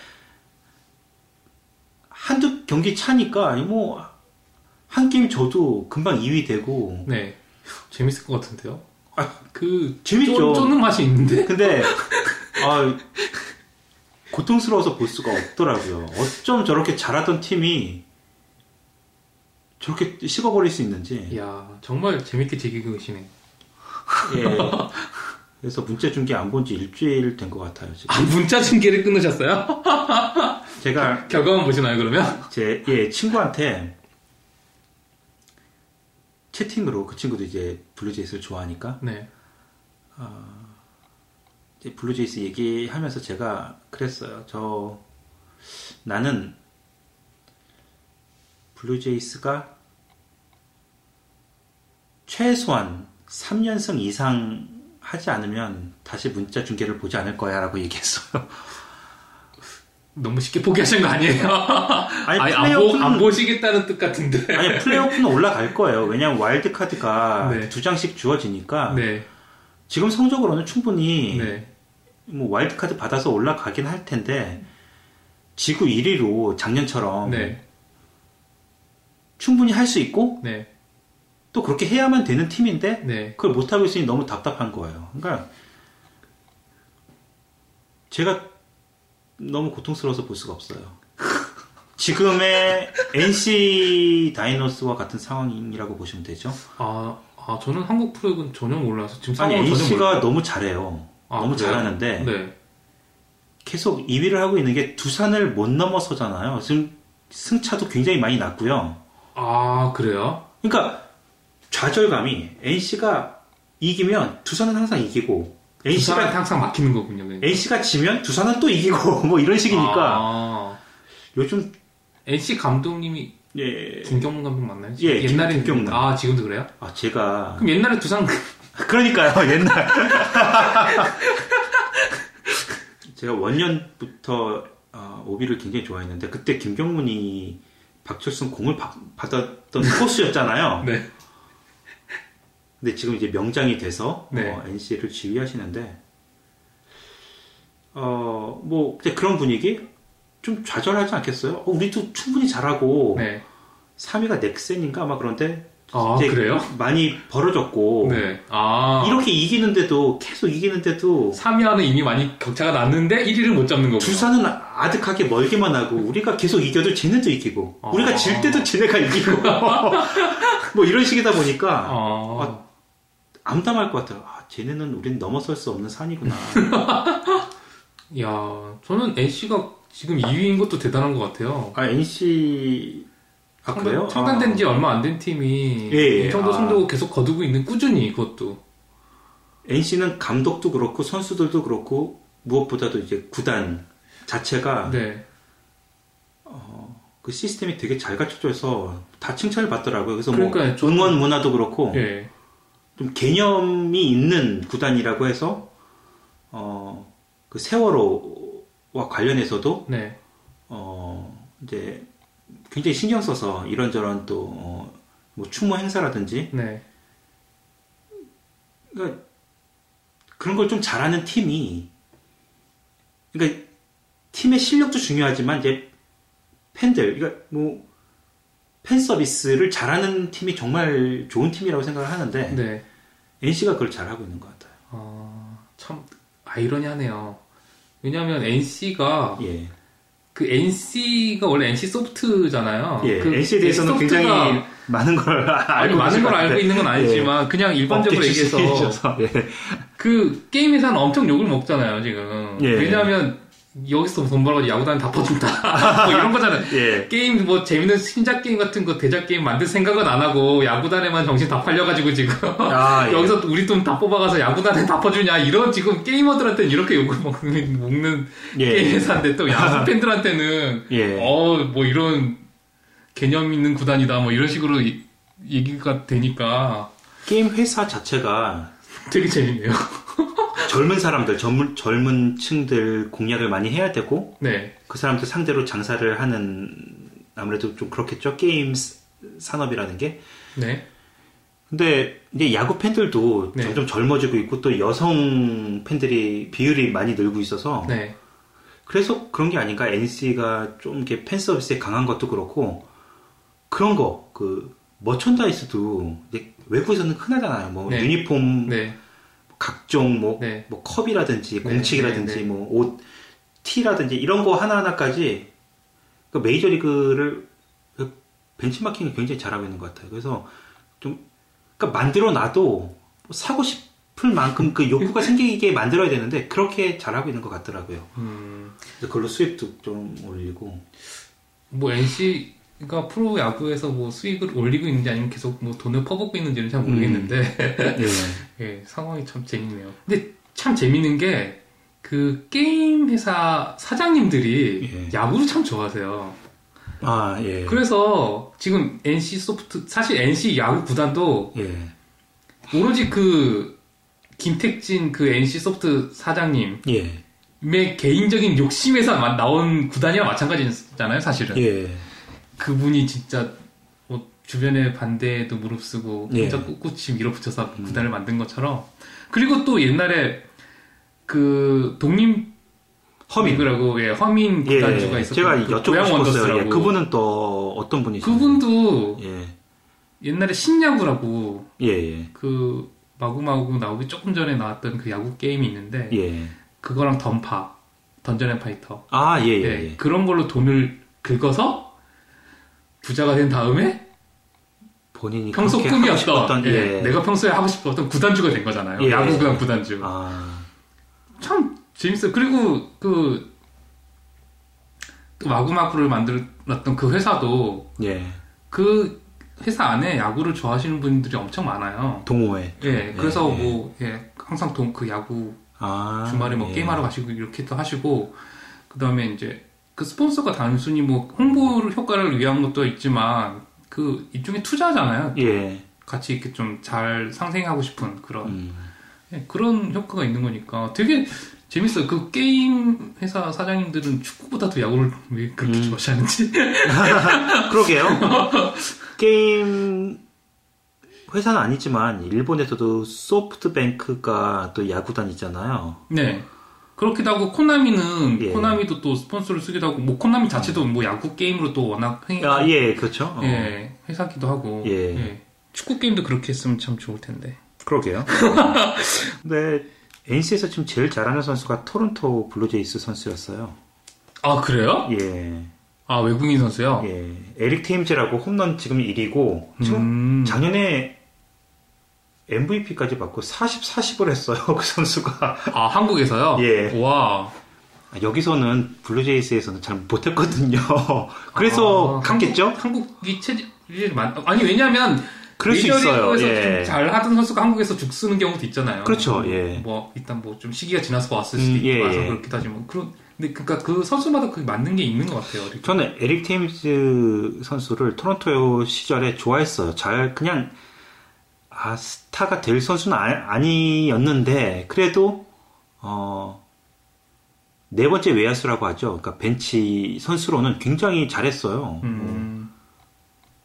한두 경기 차니까 뭐한 게임 져도 금방 2위 되고 네. 재밌을 것 같은데요? 아, 그, 재밌죠. 쪼, 쪼는 맛이 있는데? 근데 [laughs] 아 고통스러워서 볼 수가 없더라고요. 어쩜 저렇게 잘하던 팀이 저렇게 식어버릴 수 있는지. 이야, 정말 재밌게 즐기고 계시네. 예. 그래서 문자 중계 안 본 지 일주일 된 것 같아요, 지금. 아, 문자 중계를 끊으셨어요? 제가 결과만 보시나요, 그러면? 제, 예, 친구한테 채팅으로 그 친구도 이제 블루제이스를 좋아하니까 네. 이제 블루제이스 얘기하면서 제가 그랬어요. 저 나는 블루제이스가 최소한 3연승 이상 하지 않으면 다시 문자 중계를 보지 않을 거야 라고 얘기했어요. 너무 쉽게 포기하신 거 아니에요? [laughs] 아니, 아니, 안, 플레이오프는- 보, 안 보 시겠다는 뜻 같은데. 아니 플레이오프는 올라갈 거예요. 왜냐면 와일드 카드가 [laughs] 네. 두 장씩 주어지니까 네, 지금 성적으로는 충분히 네, 뭐 와일드 카드 받아서 올라가긴 할 텐데 지구 1위로 작년처럼 네, 충분히 할 수 있고 네, 또 그렇게 해야만 되는 팀인데 네. 그걸 못 하고 있으니 너무 답답한 거예요. 그러니까 제가 너무 고통스러워서 볼 수가 없어요. [laughs] 지금의 NC 다이노스와 같은 상황이라고 보시면 되죠. 아, 아, 저는 한국 프로야구는 전혀 몰라서 지금 아니 몰라요. 너무 잘해요. 아, 너무 그래요? 잘하는데 네, 계속 2위를 하고 있는 게 두산을 못 넘어서잖아요. 지금 승차도 굉장히 많이 났고요. 아, 그래요? 그러니까 좌절감이 NC가 이기면 두산은 항상 이기고 NC가 NC가 항상 막히는 거군요. 그러니까. NC가 지면 두산은 또 이기고 [laughs] 뭐 이런 식이니까 아, 요즘 NC 감독님이 예, 김경문 감독 맞나요? 예, 옛날에 김- 김경문. 아 지금도 그래요? 아 제가 그럼 옛날에 두산 그러니까요 [laughs] 옛날 제가 원년부터 어, 오비를 굉장히 좋아했는데 그때 김경문이 박철순 공을 받- 받았던 [laughs] 코스였잖아요. 네, 근데 지금 이제 명장이 돼서 네. 어, NC를 지휘하시는데 어뭐 그런 분위기 좀 좌절하지 않겠어요? 어, 우리도 충분히 잘하고 네. 3위가 넥센인가 아마 그런데 아 그래요? 많이 벌어졌고 네. 아 이렇게 이기는데도 계속 이기는데도 3위와는 이미 많이 격차가 났는데 1위를 못 잡는 거구나. 두산은 아득하게 멀기만 하고 우리가 계속 이겨도 쟤네도 이기고 아. 우리가 질 때도 쟤네가 이기고 [laughs] 뭐 이런 식이다 보니까 아, 암담할 것 같아요. 아, 쟤네는 우린 넘어설 수 없는 산이구나. [laughs] 야, 저는 NC가 지금 2위인 것도 대단한 것 같아요. 아 NC 아 그래요? 창단된 아. 지 얼마 안 된 팀이 예, 예. 이 정도 아. 성적을 계속 거두고 있는 꾸준히 이것도. NC는 감독도 그렇고 선수들도 그렇고 무엇보다도 이제 구단 자체가 네. 그 시스템이 되게 잘 갖춰져 있어 다 칭찬을 받더라고요. 그래서 그러니까요. 뭐 응원 문화도 그렇고 예. 좀 개념이 있는 구단이라고 해서 어 그 세월호와 관련해서도 네. 어 이제 굉장히 신경 써서 이런저런 또뭐 추모 행사라든지 네. 그러니까 그런 걸 좀 잘하는 팀이 그러니까 팀의 실력도 중요하지만 이제 팬들 그러니까 뭐 팬 서비스를 잘하는 팀이 정말 좋은 팀이라고 생각을 하는데 네. NC가 그걸 잘하고 있는 것 같아요. 아, 참 아이러니하네요. 왜냐하면 NC가 예, 그 NC가 원래 NC 소프트잖아요. 예. 그 NC에 대해서는 소프트가- 굉장히 많은 걸 알고 많은 걸것 알고. 있는 건 아니지만 그냥 일반적으로 얘기해서 예. 그 게임 회사는 엄청 욕을 먹잖아요 지금. 예. 왜냐하면 여기서 돈 벌어가지고 야구단 다 퍼준다. [laughs] 뭐 이런 거잖아요. 예. 게임 뭐 재밌는 신작 게임 같은 거 대작 게임 만들 생각은 안 하고 야구단에만 정신 다 팔려가지고 지금 아, [laughs] 예. 여기서 우리 돈 다 뽑아가서 야구단에 다 퍼주냐 이런 지금 게이머들한테는 이렇게 욕을 먹는, [laughs] 먹는 예. 게임 회사인데 또 야구 팬들한테는 예. 어뭐 이런 개념 있는 구단이다 뭐 이런 식으로 이- 얘기가 되니까 게임 회사 자체가 되게 재밌네요. 젊은 사람들, 젊은, 젊은 층들 공략을 많이 해야 되고, 네, 그 사람들 상대로 장사를 하는, 아무래도 좀 그렇겠죠? 게임 스- 산업이라는 게. 네, 근데, 이제 야구 팬들도 네. 점점 젊어지고 있고, 또 여성 팬들이 비율이 많이 늘고 있어서, 네, 그래서 그런 게 아닌가, NC가 좀 이렇게 팬 서비스에 강한 것도 그렇고, 그런 거, 그, merchandise도 외국에서는 흔하잖아요. 뭐, 네. 유니폼 네, 각종 뭐, 네. 뭐 컵이라든지 네, 공책이라든지 네, 네. 뭐 옷, 티라든지 이런 거 하나하나까지 그 메이저리그를 그 벤치마킹을 굉장히 잘하고 있는 것 같아요. 그래서 좀 그러니까 만들어 놔도 뭐 사고 싶을 만큼 그 욕구가 [laughs] 생기게 만들어야 되는데 그렇게 잘하고 있는 것 같더라고요. 음, 그래서 그걸로 수익도 좀 올리고 뭐 NC 가 프로 야구에서 뭐 수익을 올리고 있는지 아니면 계속 뭐 돈을 퍼붓고 있는지는 잘 모르겠는데 예. [laughs] 예, 상황이 참 재밌네요. 근데 참 재밌는 게 그 게임 회사 사장님들이 예. 야구를 참 좋아하세요. 아 예. 그래서 지금 NC 소프트 사실 NC 야구 구단도 예. 오로지 그 김택진 그 NC 소프트 사장님 예. 개인적인 욕심에서 마- 나온 구단이랑 마찬가지잖아요, 사실은. 예. 그분이 진짜 뭐 주변의 반대에도 무릅쓰고 예. 혼자 꿋꿋이 밀어붙여서 구단을 만든 것처럼 그리고 또 옛날에 그 독립 허민. 리그라고 예, 허민 예. 구단주가 있었고 제가 그 여쭤보고 고양 싶었어요. 원더스라고 예. 그분은 또 어떤 분이시죠? 그분도 예. 옛날에 신야구라고 예. 예. 그 마구마구 나오기 조금 전에 나왔던 그 야구 게임이 있는데 예. 그거랑 던파 던전 앤 파이터 아, 예, 예. 예, 예. 그런 걸로 돈을 긁어서 부자가 된 다음에 본인이 평소 꿈이었던 예, 예. 내가 평소에 하고 싶었던 구단주가 된 거잖아요. 예. 야구구단 구단주. 아. 참 재밌어요. 그리고 그, 그 마구마구를 만들었던 그 회사도 예. 그 회사 안에 야구를 좋아하시는 분들이 엄청 많아요. 동호회. 예, 그래서 예. 뭐 예, 항상 동, 그 야구 아. 주말에 뭐 예. 게임하러 가시고 이렇게 또 하시고 그 다음에 이제 그 스폰서가 단순히 뭐 홍보 효과를 위한 것도 있지만 그 일종의 투자잖아요. 예. 같이 이렇게 좀 잘 상생하고 싶은 그런 음. 예, 그런 효과가 있는 거니까 되게 재밌어요. 그 게임 회사 사장님들은 축구보다도 야구를 왜 그렇게 음. 좋아하시는지. [laughs] 그러게요. [laughs] 게임 회사는 아니지만 일본에서도 소프트뱅크가 또 야구단 있잖아요. 네. 그렇기도 하고 코나미는 예. 코나미도 또 스폰서를 쓰기도 하고 뭐 코나미 자체도 뭐 야구 게임으로 또 워낙 흥행 아, 예, 그렇죠. 어, 예, 회사기도 하고 예. 예. 축구 게임도 그렇게 했으면 참 좋을 텐데. 그러게요. [laughs] 근데 NC에서 지금 제일 잘하는 선수가 토론토 블루제이스 선수였어요. 아 그래요? 예. 아 외국인 선수요? 예. 에릭 테임즈라고 홈런 지금 1위고 지금 음. 작년에 MVP까지 받고 40, 40을 했어요. [laughs] 그 선수가. 아 한국에서요? 예. 와. 여기서는 블루제이스에서는 잘 못했거든요. [laughs] 그래서 아, 갔겠죠? 한국, 한국이 체질이 많 아니 왜냐면 그럴 수 있어요. 예. 좀 잘하던 선수가 한국에서 죽 쓰는 경우도 있잖아요. 그렇죠, 예. 뭐 일단 뭐 좀 시기가 지나서 왔을 수도 음, 있고 예, 와서 예. 그렇기도 하지만 그런 근데 그러니까 그 선수마다 그 맞는 게 있는 것 같아요. 이렇게. 저는 에릭 테임즈 선수를 토론토 시절에 좋아했어요. 잘 그냥 아 스타가 될 선수는 아, 니었는데 그래도 어, 네 번째 외야수라고 하죠. 그러니까 벤치 선수로는 굉장히 잘했어요. 음,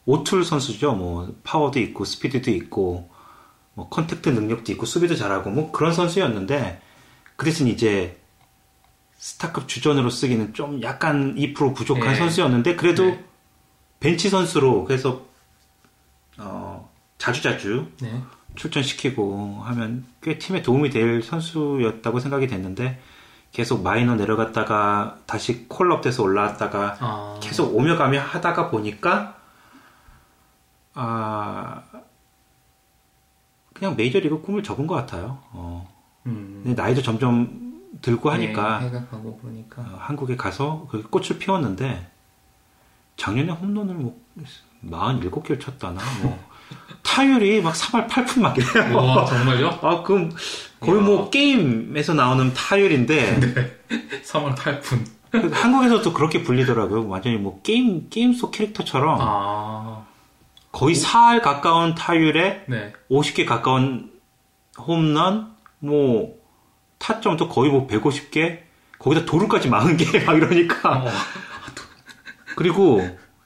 오 tool 선수죠. 뭐 파워도 있고 스피드도 있고 뭐 contact 능력도 있고 수비도 잘하고 뭐 그런 선수였는데 그래서 이제 스타급 주전으로 쓰기는 좀 약간 2% 부족한 네. 선수였는데 그래도 네. 벤치 선수로 그래서 어, 자주자주 네. 출전시키고 하면 꽤 팀에 도움이 될 선수였다고 생각이 됐는데 계속 마이너 내려갔다가 다시 call up 돼서 올라왔다가 아, 계속 오며 가며 하다가 보니까 아 그냥 메이저리그 꿈을 접은 것 같아요. 어, 음, 근데 나이도 점점 들고 하니까 네, 해가 가고 그러니까. 어, 한국에 가서 그 꽃을 피웠는데 작년에 홈런을 뭐 47개를 쳤다나 뭐 [laughs] 타율이 막 3할 8푼 막 이래요. 와 정말요? 아 그럼 거의 뭐 이야. 게임에서 나오는 타율인데 3월 8분. 그 한국에서도 그렇게 불리더라고요. 완전히 뭐 게임 게임 속 캐릭터처럼 아, 거의 4할 가까운 타율에 네. 50개 가까운 홈런, 뭐, 타점도 거의 뭐 150개, 거기다 도루까지 40개, [laughs] 막 이러니까. 어, 그리고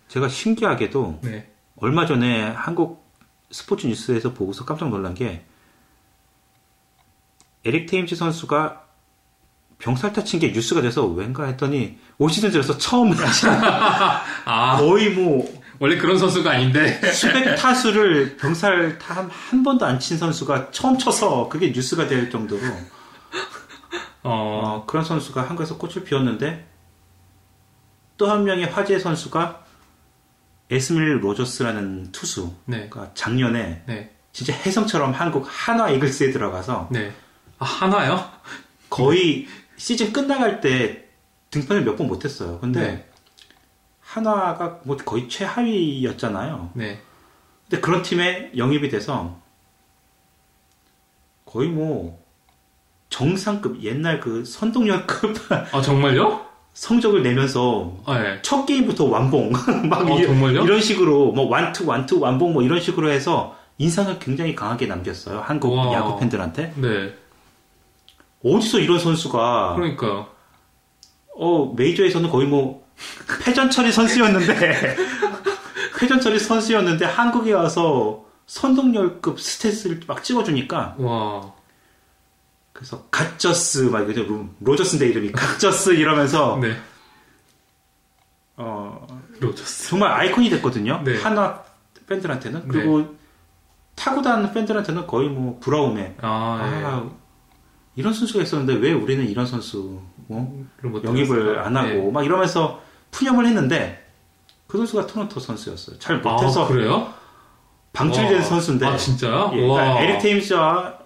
제가 신기하게도 네. 얼마 전에 한국 스포츠 뉴스에서 보고서 깜짝 놀란 게, 에릭 테임즈 선수가 병살타 친게 뉴스가 돼서 왠가 했더니 올 시즌 들어서 처음 [laughs] 아, 거의 뭐 원래 그런 선수가 아닌데. 수백 타수를 병살타 한, 한 번도 안 친 선수가 처음 쳐서 그게 뉴스가 될 정도로. 어, 어, 그런 선수가 한국에서 꽃을 피웠는데 또 한 명의 화제 선수가 에스밀 로저스라는 투수가 네. 작년에 네. 진짜 혜성처럼 한국 한화 이글스에 들어가서 네. 아, 하나요? 거의 시즌 끝나갈 때 등판을 몇 번 못했어요. 근데 네. 한화가 뭐 거의 최하위였잖아요. 네. 근데 그런 팀에 영입이 돼서 거의 뭐 정상급 옛날 그 선동열급 아, 정말요? 성적을 내면서 아, 네. 첫 게임부터 완봉 [laughs] 막 어, 이? 런 식으로 뭐 완투 완투 완봉 뭐 이런 식으로 해서 인상을 굉장히 강하게 남겼어요 한국 와. 야구 팬들한테 네. 어디서 이런 선수가 그러니까요. 어 메이저에서는 거의 뭐 패전 처리 선수였는데 [laughs] 패전 처리 선수였는데 한국에 와서 선동열급 stat을 막 찍어주니까 와. 그래서 갓저스 막 이거 로- 로저스인데 이름이 갓저스 이러면서 [laughs] 네. 어 로저스. 정말 아이콘이 됐거든요. 네. 한화 팬들한테는 그리고 타 구단 팬들한테는 거의 뭐 부러움에 아, 예. 아, 이런 선수가 있었는데 왜 우리는 이런 선수 뭐못 영입을? 안 하고 네. 막 이러면서 푸념을 했는데 그 선수가 토론토 선수였어요. 잘 못해서 아, 그래요? 방출된 와. 선수인데 아, 진짜요? 예, 와. 그러니까 에릭 테임즈와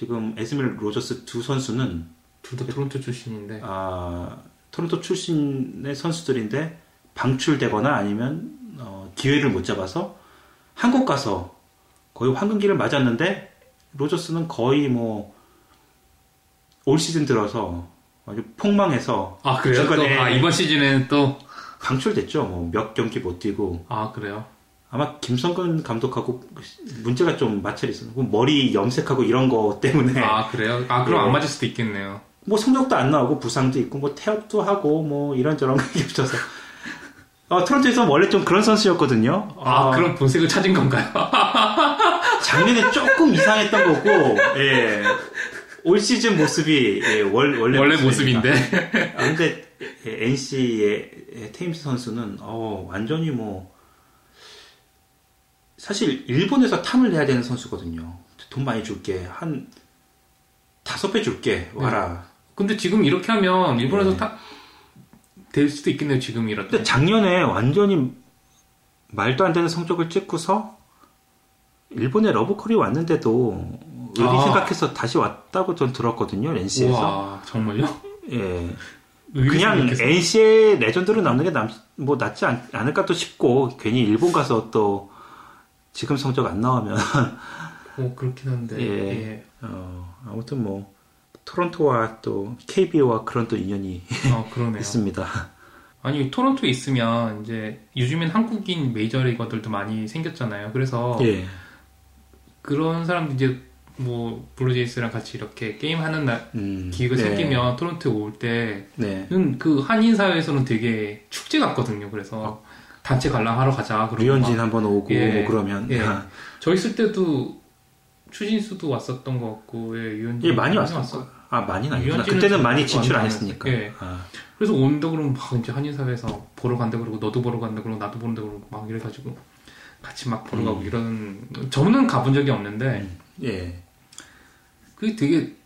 지금 에스밀 로저스 두 선수는 둘 다 토론토 출신인데. 아, 토론토 출신의 선수들인데 방출되거나 아니면 어, 기회를 못 잡아서 한국 가서 거의 황금기를 맞았는데 로저스는 거의 뭐 올 시즌 들어서 아주 폭망해서 아, 그래요? 또, 아, 이번 시즌에는 또. 방출됐죠. 뭐 몇 경기 못 뛰고 아, 그래요? 아마 김성근 감독하고 문제가 좀 마찰이 있어요. 머리 염색하고 이런 거 때문에 아, 그래요? 아, 그럼 예. 안 맞을 수도 있겠네요. 뭐 성적도 안 나오고 부상도 있고 뭐 태업도 하고 뭐 이런저런 게 붙어서 어, 토론토에서 원래 좀 그런 선수였거든요. 아, 어, 그럼 본색을 찾은 건가요? [laughs] 작년에 조금 이상했던 거고 예. 올 시즌 모습이 예, 월, 원래, 원래. 모습인데. 아, 근데 NC의 테임스 선수는 어, 완전히 뭐 사실 일본에서 탐을 내야 되는 선수거든요. 돈 많이 줄게 한 다섯 배 줄게 와라. 근데 지금 이렇게 하면 일본에서 네. 딱될 수도 있겠네요, 지금이라도. 근데 작년에 완전히 말도 안 되는 성적을 찍고서 일본에 러브콜이 왔는데도 의리 아. 생각해서 다시 왔다고 전 들었거든요 NC에서. 와, 정말요? 예. 그냥. NC의 레전드로 남는 게 남, 뭐 낫지 않, 않을까 또 싶고 괜히 일본 가서 또 지금 성적 안 나오면 어, 그렇긴 한데. 예. 예. 어, 아무튼 뭐 토론토와 또 KBO와 그런 또 인연이 어. [laughs] 있습니다. 아니, 토론토에 있으면 이제 요즘엔 한국인 메이저리거들도 많이 생겼잖아요. 그래서 예. 그런 사람들 이제 뭐 블루제이스랑 같이 이렇게 게임하는 날 음, 기회가 네. 생기면 토론토에 올 때는 네. 그 한인 사회에서는 되게 축제 같거든요. 그래서 단체 관람하러 가자. 류현진 막 한번 오고 예. 뭐 그러면 예. 아, 저 있을 때도 추진수도 왔었던 것 같고, 예, 유현진 예, 많이. 왔었어. 아 많이는 아니구나. 그때는 좀 많이 진출 안 했으니까. 예. 아, 그래서 온다 그러면 막 이제 한인 사회에서 보러 간다 그러고 너도 보러 간다 그러고 나도 보는다 그러고 막 이래가지고 같이 막 보러 음. 가고 이런 저는 가본 적이 없는데 예. 그게 되게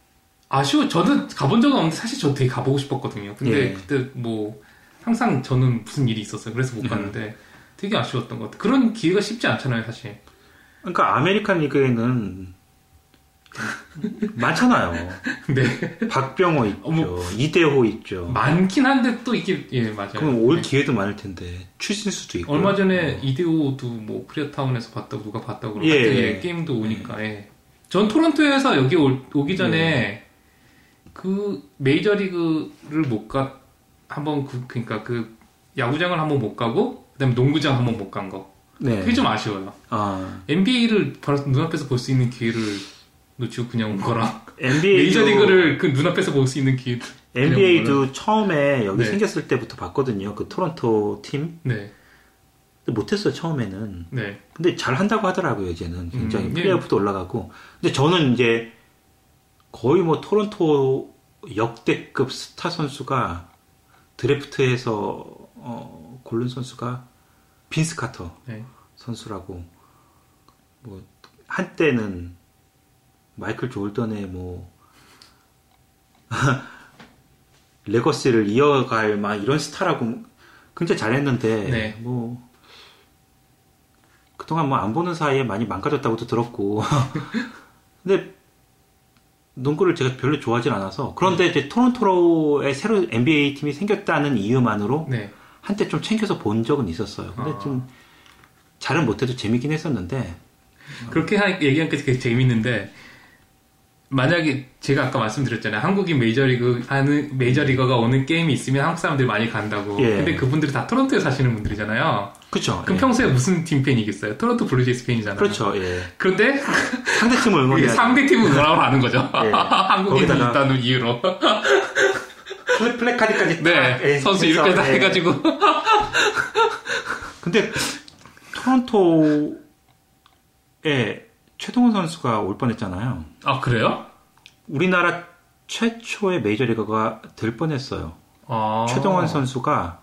아쉬워. 저는 가본 적은 없는데 사실 저 되게 가보고 싶었거든요. 근데 예. 그때 뭐 항상 저는 무슨 일이 있었어요. 그래서 못 갔는데 되게 아쉬웠던 것 같아요. 그런 기회가 쉽지 않잖아요, 사실. 그러니까 아메리칸 리그에는 많잖아요. [laughs] 네. 박병호 있죠. 어머. 이대호 있죠. 많긴 한데 또 이게 예 맞아요. 그럼 올 네. 기회도 많을 텐데 추신수도 있고. 얼마 전에 이대호도 뭐 코리아타운에서 봤다고 누가 봤다고 그러고 예. 예, 게임도 오니까 예. 전 토론토에서 여기 올- 오기 전에 예. 그 메이저리그를 못가 한번 그 그러니까 그 야구장을 한번 못 가고 그다음에 농구장 한번 못 간 거. 네. 그게 좀 아쉬워요. 아, NBA를 바로 눈앞에서 볼 수 있는 기회를 놓치고 그냥 온 거랑 NBA도 메이저리그를 그 눈앞에서 볼 수 있는 기회. NBA도 처음에 여기 네. 생겼을 때부터 봤거든요. 그 토론토 팀. 네, 못했어요 처음에는. 네, 근데 잘 한다고 하더라고요 이제는 굉장히 음, 예. 플레이오프도 올라가고. 근데 저는 이제 거의 뭐 토론토 역대급 스타 선수가 드래프트에서 어, 고른 선수가 빈스 카터 네. 선수라고 뭐 한때는 마이클 조던의 뭐 [laughs] legacy를 이어갈 막 이런 스타라고 굉장히 잘했는데 네. 뭐 그동안 뭐 안 보는 사이에 많이 망가졌다고도 들었고 [laughs] 근데 농구를 제가 별로 좋아하진 않아서 그런데 이제 토론토에 새로 NBA 팀이 생겼다는 이유만으로 네. 한때 좀 챙겨서 본 적은 있었어요. 근데 아. 좀 잘은 못해도 재밌긴 했었는데 그렇게 하- 얘기하니까 되게 재밌는데 만약에 제가 아까 말씀드렸잖아요. 한국인 메이저리그 하는 메이저리거가 오는 게임이 있으면 한국 사람들이 많이 간다고. 예. 근데 그분들이 다 토론토에 사시는 분들이잖아요. 그렇죠. 그럼 평소에 무슨 팀 팬이겠어요? 토론토 블루제이스 팬이잖아요. 그렇죠. 예. 그런데 상대 팀을 이게 응원해야 상대 팀을 응원하고 하는 거죠. 예. [laughs] 한국인이 거기다가- 있다는 이유로. 플래, 플래카드까지 네, 딱, 예, 선수 이렇게 다 예. 해가지고. 근데 토론토에 최동원 선수가 올 뻔했잖아요. 아, 그래요? 우리나라 최초의 메이저리거가 될 뻔했어요. 아. 최동원 선수가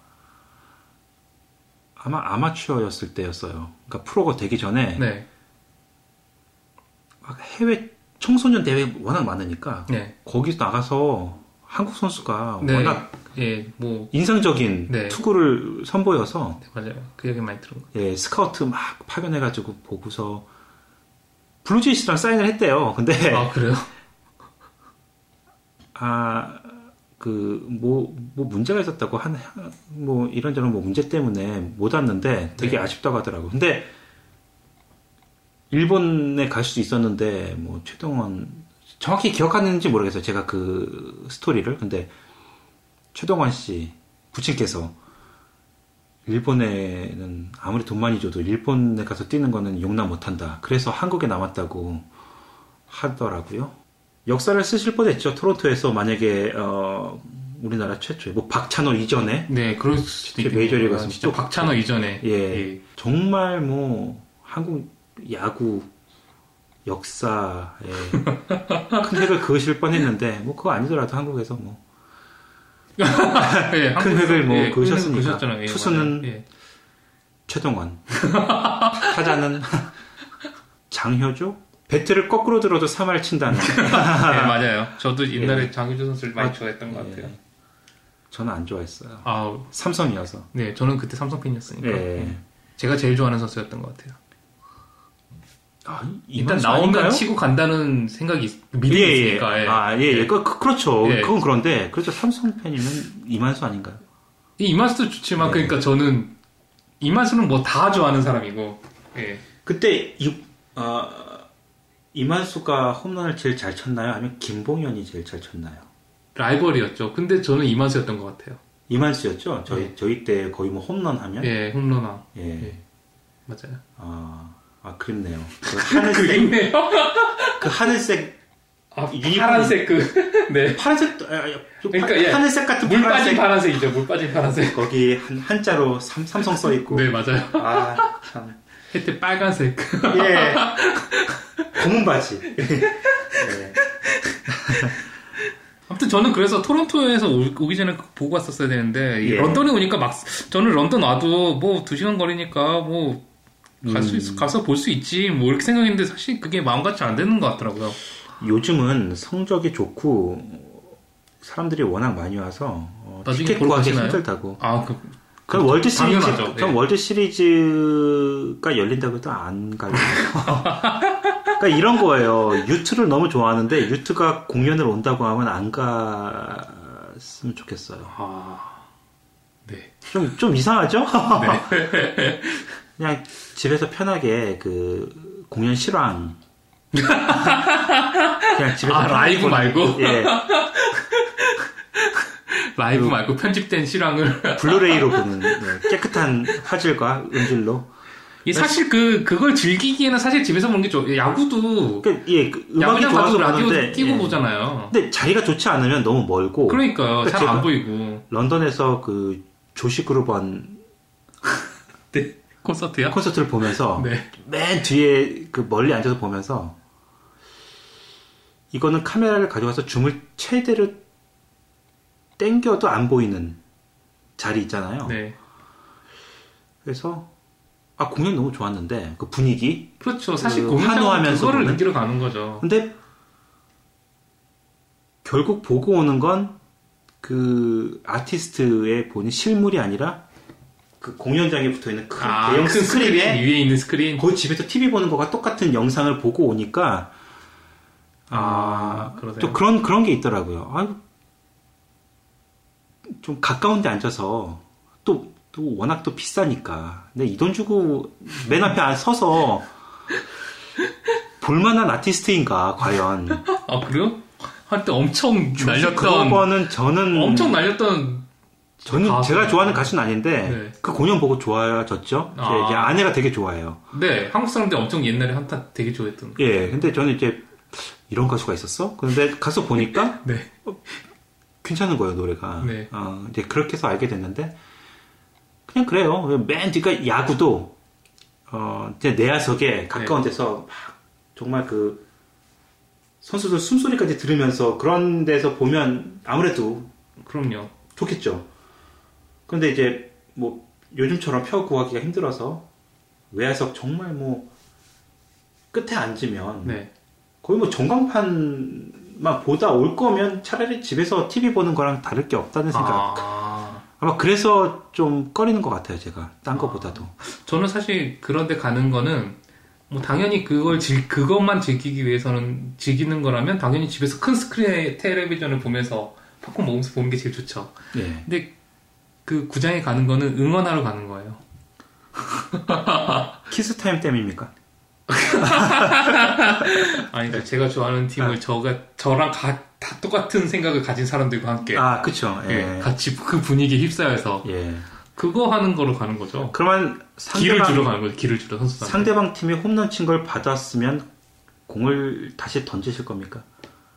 아마 아마추어였을 때였어요. 그러니까 프로가 되기 전에 네. 막 해외 청소년 대회 워낙 많으니까 네. 거기서 나가서 한국 선수가 네. 워낙 예, 뭐, 인상적인 네. 투구를 선보여서 네, 맞아요. 그 얘기 많이 들은 거. 예, 스카우트 막 파견해가지고 보고서 블루제이스랑 사인을 했대요. 근데 아, 그래요? 아, 그, 뭐, 뭐 문제가 있었다고 한, 뭐 이런저런 뭐 문제 때문에 못 왔는데 되게 네. 아쉽다고 하더라고. 근데 일본에 갈수 있었는데 뭐 최동원 정확히 기억하는지 모르겠어요. 제가 그 스토리를. 근데 최동원 씨 부친께서 일본에는 아무리 돈 많이 줘도 일본에 가서 뛰는 거는 용납 못 한다. 그래서 한국에 남았다고 하더라고요. 역사를 쓰실 뻔했죠. 토론토에서 만약에 어, 우리나라 최초의 뭐 박찬호 이전에 네, 그럴 수도 있겠네요. 메이저리그 아, 가서 진짜 또 박찬호 이전에. 예. 정말 뭐 한국 야구 역사에 큰 획을 그으실 뻔했는데 뭐 그거 아니더라도 한국에서 뭐 예, 큰 획을 뭐 예, 큰 그으셨으니까. 예, 투수는. 예. 최동원 [laughs] 타자는 [laughs] 장효조 배트를 거꾸로 들어도 3할 친다는 네, [laughs] 맞아요. 저도 옛날에 장유주 선수를 많이 아, 좋아했던 것 같아요. 예. 저는 안 좋아했어요. 아, 삼성이어서. 네, 저는 그때 삼성 팬이었으니까. 예. 제가 제일 좋아하는 선수였던 것 같아요. 아, 일단 나오면 아닌가요? 치고 간다는 생각이 있- 믿음이 예, 예. 있으니까. 예. 아, 예, 예. 그, 그, 그렇죠. 예. 그건 그런데, 그렇죠. 삼성 팬이면 이만수 아닌가요? 이 이만수도 좋지만 네. 그러니까 저는 이만수는 뭐 다 좋아하는 사람이고. 예. 그때, 이, 아, 이만수가 홈런을 제일 잘 쳤나요? 아니면 김봉현이 제일 잘 쳤나요? 라이벌이었죠. 근데 저는 이만수였던 것 같아요. 이만수였죠? 저희, 네. 저희 때 거의 뭐 홈런 하면? 예, 홈런왕. 예. 예. 맞아요. 아, 아, 그립네요. 그 [laughs] 하늘색, 그림네요. 그 하늘색, 아. 파란색 그, [laughs] 네. 파란색, 아, 아, 좀 그러니까, 파- 예. 하늘색 같은 물 빠진 파란색. 파란색이죠. 물 빠진 파란색. [laughs] 거기 한, 한자로 삼, 삼성 써있고. 네, 맞아요. 아, 참. 혜태 빨간색. 예. 검은 바지. 네. 아무튼 저는 그래서 토론토에서 오- 오기 전에 그거 보고 왔었어야 되는데 이 예. 런던에 오니까 막 저는 런던 와도 뭐 두 시간 거리니까 뭐 갈수 있, 가서 볼 수 있지 뭐 이렇게 생각했는데 사실 그게 마음같이 안 되는 것 같더라고요. 요즘은 성적이 좋고 사람들이 워낙 많이 와서 어, 나중에 티켓 구하기? 힘들다고. 아, 그, 그럼 월드 시리즈, 당연하죠. 그럼 예. 월드 시리즈가 열린다고 해도 안 가요. [laughs] 그러니까 이런 거예요. U2를 너무 좋아하는데 U2가 공연을 온다고 하면 안 갔으면 좋겠어요. 아, 네. 좀, 좀 이상하죠? 네. [laughs] 그냥 집에서 편하게 그 공연 실황. [laughs] 그냥 집에서 아, 라이브 말고? 예. [laughs] 라이브 말고 편집된 실황을. 블루레이로 보는 네, 깨끗한 화질과 음질로. 이 사실 그, 그걸 즐기기에는 사실 집에서 보는 게 좋, 야구도 그, 예, 그 음악이 좋아서 라디오 보는데, 끼고 예. 보잖아요. 근데 자리가 좋지 않으면 너무 멀고. 그러니까요. 그러니까 잘안 제가- 보이고. 런던에서 그 조시 그루번 네. 콘서트야? 콘서트를 보면서 [laughs] 네. 맨 뒤에 그 멀리 앉아서 보면서 이거는 카메라를 가져가서 줌을 최대로 땡겨도 안 보이는 자리 있잖아요. 네. 그래서 아 공연 너무 좋았는데 그 분위기. 그렇죠. 사실 그 환호하면서 그거를 보는? 느끼러 가는 거죠. 근데 결국 보고 오는 건 그 아티스트의 본인 실물이 아니라 그 공연장에 붙어 있는 큰 대형 아, 큰 스크린 스크린에 위에 있는 스크린. 그 집에서 TV 보는 거가 똑같은 영상을 보고 오니까 아, 그러세요. 또 그런 그런 게 있더라고요. 아, 좀 가까운데 앉아서 또, 또 워낙 또 비싸니까. 근데 이 돈 주고 맨 앞에 안 서서 [laughs] 볼만한 아티스트인가 과연. 아 그래요? 한때 엄청 날렸던 그거는 저는 엄청 날렸던 저는 가수. 제가 좋아하는 가수는 아닌데 네. 그 공연 보고 좋아졌죠. 제 아. 이제 아내가 되게 좋아해요. 네 한국 사람들 엄청 옛날에 한타 되게 좋아했던 예, 근데 저는 이제 이런 가수가 있었어? 근데 가서 보니까 [laughs] 네. 괜찮은 거예요 노래가. 네. 어, 이제 그렇게 해서 알게 됐는데 그냥 그래요. 맨 뒤가 야구도 어, 이제 내야석에 가까운 데서 막 정말 그 선수들 숨소리까지 들으면서 그런 데서 보면 아무래도 그럼요. 좋겠죠. 근데 이제 뭐 요즘처럼 표 구하기가 힘들어서 외야석 정말 뭐 끝에 앉으면 네. 거의 뭐 전광판만 보다 올 거면 차라리 집에서 TV 보는 거랑 다를 게 없다는 생각. 아, 아마 그래서 좀 꺼리는 것 같아요, 제가. 딴 거보다도. 저는 사실 그런데 가는 거는 뭐 당연히 그걸 즐, 그것만 즐기기 위해서는 즐기는 거라면 당연히 집에서 큰 스크린에 텔레비전을 보면서 팝콘 먹으면서 보는 게 제일 좋죠. 예. 근데 그 구장에 가는 거는 응원하러 가는 거예요. [laughs] 키스 타임 때문입니까? [laughs] 아니, 그러니까 제가 좋아하는 팀을 저가 저랑 가, 다 똑같은 생각을 가진 사람들과 함께 아, 그쵸. 예, 예. 같이 그 분위기에 휩싸여서 예. 그거 하는 거로 가는 거죠. 그러면 길을 주러 상대방, 가는 거죠. 길을 주러 선수단. 상대방 팀이 홈런 친 걸 받았으면 공을 다시 던지실 겁니까?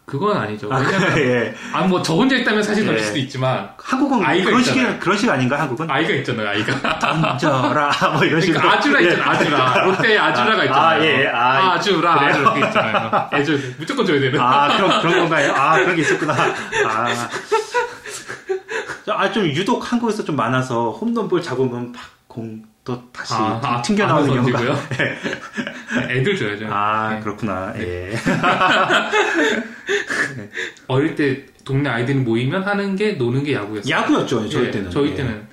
그건 아니죠. 아, [laughs] 예. 아 뭐 저 혼자 있다면 사실 던질 예. 수도 있지만 한국은 아이가 그런 있잖아요. 식 그런 식 아닌가, 한국은? 아이가 있잖아요. 아이가. 던져라, [laughs] 뭐 이런 식으로. 그러니까 아주라 예. 있잖아. 아주라. [laughs] 롯데 아주라가 아, 있잖아요. 아, 예, 아, 아주라. 그래요? 아주 이렇게 있잖아요. 애줘 무조건 줘야 되는. 아, 그런, 그런 건가요? 아, 그런 게 있었구나. 아. 아, 좀 유독 한국에서 좀 많아서 홈런볼 잡으면 막공 또 다시 아, 튕겨 나오는 안으로 경우가. 던지고요? 애들 줘야죠. 아, 네. 그렇구나. 예. [laughs] 어릴 때 동네 아이들이 모이면 하는 게 노는 게 야구였어요. 야구였죠, 저희 예, 때는. 저희 예. 때는.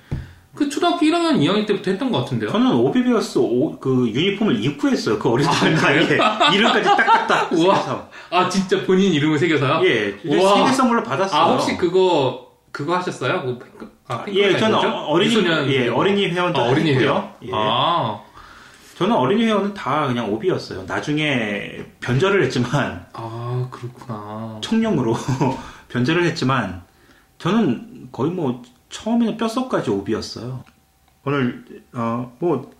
그 초등학교 1학년, 2학년 때부터 했던 것 같은데요. 저는 오비베어스 오- 그 유니폼을 입고 했어요. 그 어릴 때 나이에. 이름까지 딱딱딱. [laughs] 우와. 아, 진짜 본인 이름을 새겨서요? 예. 우와. 생일 선물로 받았어요. 아, 혹시 그거, 그거 하셨어요? 뭐, 핑크, 아, 예, 저는 뭐죠? 어린이, 미소년 예, 이거. 어린이 회원도 아, 어린이 했고요. 회원. 예. 아, 저는 어린이 회원은 다 그냥 오비였어요. 나중에 변절을 했지만, 아, 그렇구나. 청룡으로 [laughs] 변절을 했지만 저는 거의 뭐 처음에는 뼛속까지 오비였어요. 오늘 어 뭐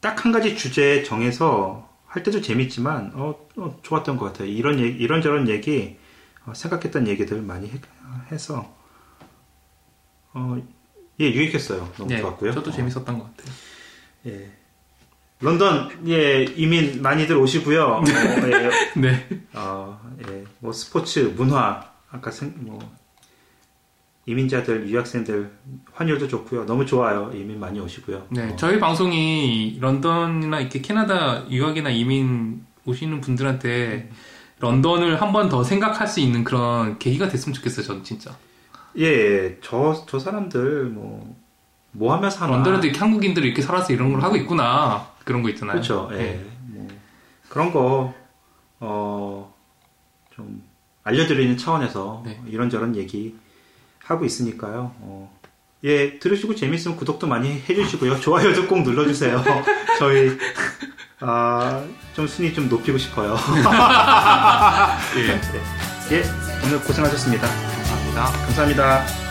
딱 한 가지 주제 정해서 할 때도 재밌지만 어, 어, 좋았던 것 같아요. 이런 얘기, 이런저런 얘기 어, 생각했던 얘기들 많이 해, 해서 어, 예 유익했어요. 너무 예, 좋았고요. 저도 어, 재밌었던 것 같아요. 예. 런던 예 이민 많이들 오시고요. 어, 예, [laughs] 네. 어, 예, 뭐 스포츠, 문화, 아까 생, 뭐 이민자들, 유학생들 환율도 좋고요. 너무 좋아요. 이민 많이 오시고요. 네, 어, 저희 방송이 런던이나 이렇게 캐나다 유학이나 이민 오시는 분들한테 런던을 한 번 더 생각할 수 있는 그런 계기가 됐으면 좋겠어요, 저는 진짜. 예, 예, 저, 저 사람들 뭐, 뭐 하며 사나. 런던에도 이렇게 한국인들이 이렇게 살아서 이런 걸 하고 있구나. 그런 거 있잖아요. 그렇죠. 예. 네. 뭐, 그런 거, 어, 좀, 알려드리는 차원에서 네. 이런저런 얘기 하고 있으니까요. 어, 예, 들으시고 재밌으면 구독도 많이 해주시고요. 좋아요도 꼭 눌러주세요. [laughs] 저희, 아, 좀 순위 좀 높이고 싶어요. [laughs] [laughs] 예. 예, 오늘 고생하셨습니다. 감사합니다. 감사합니다.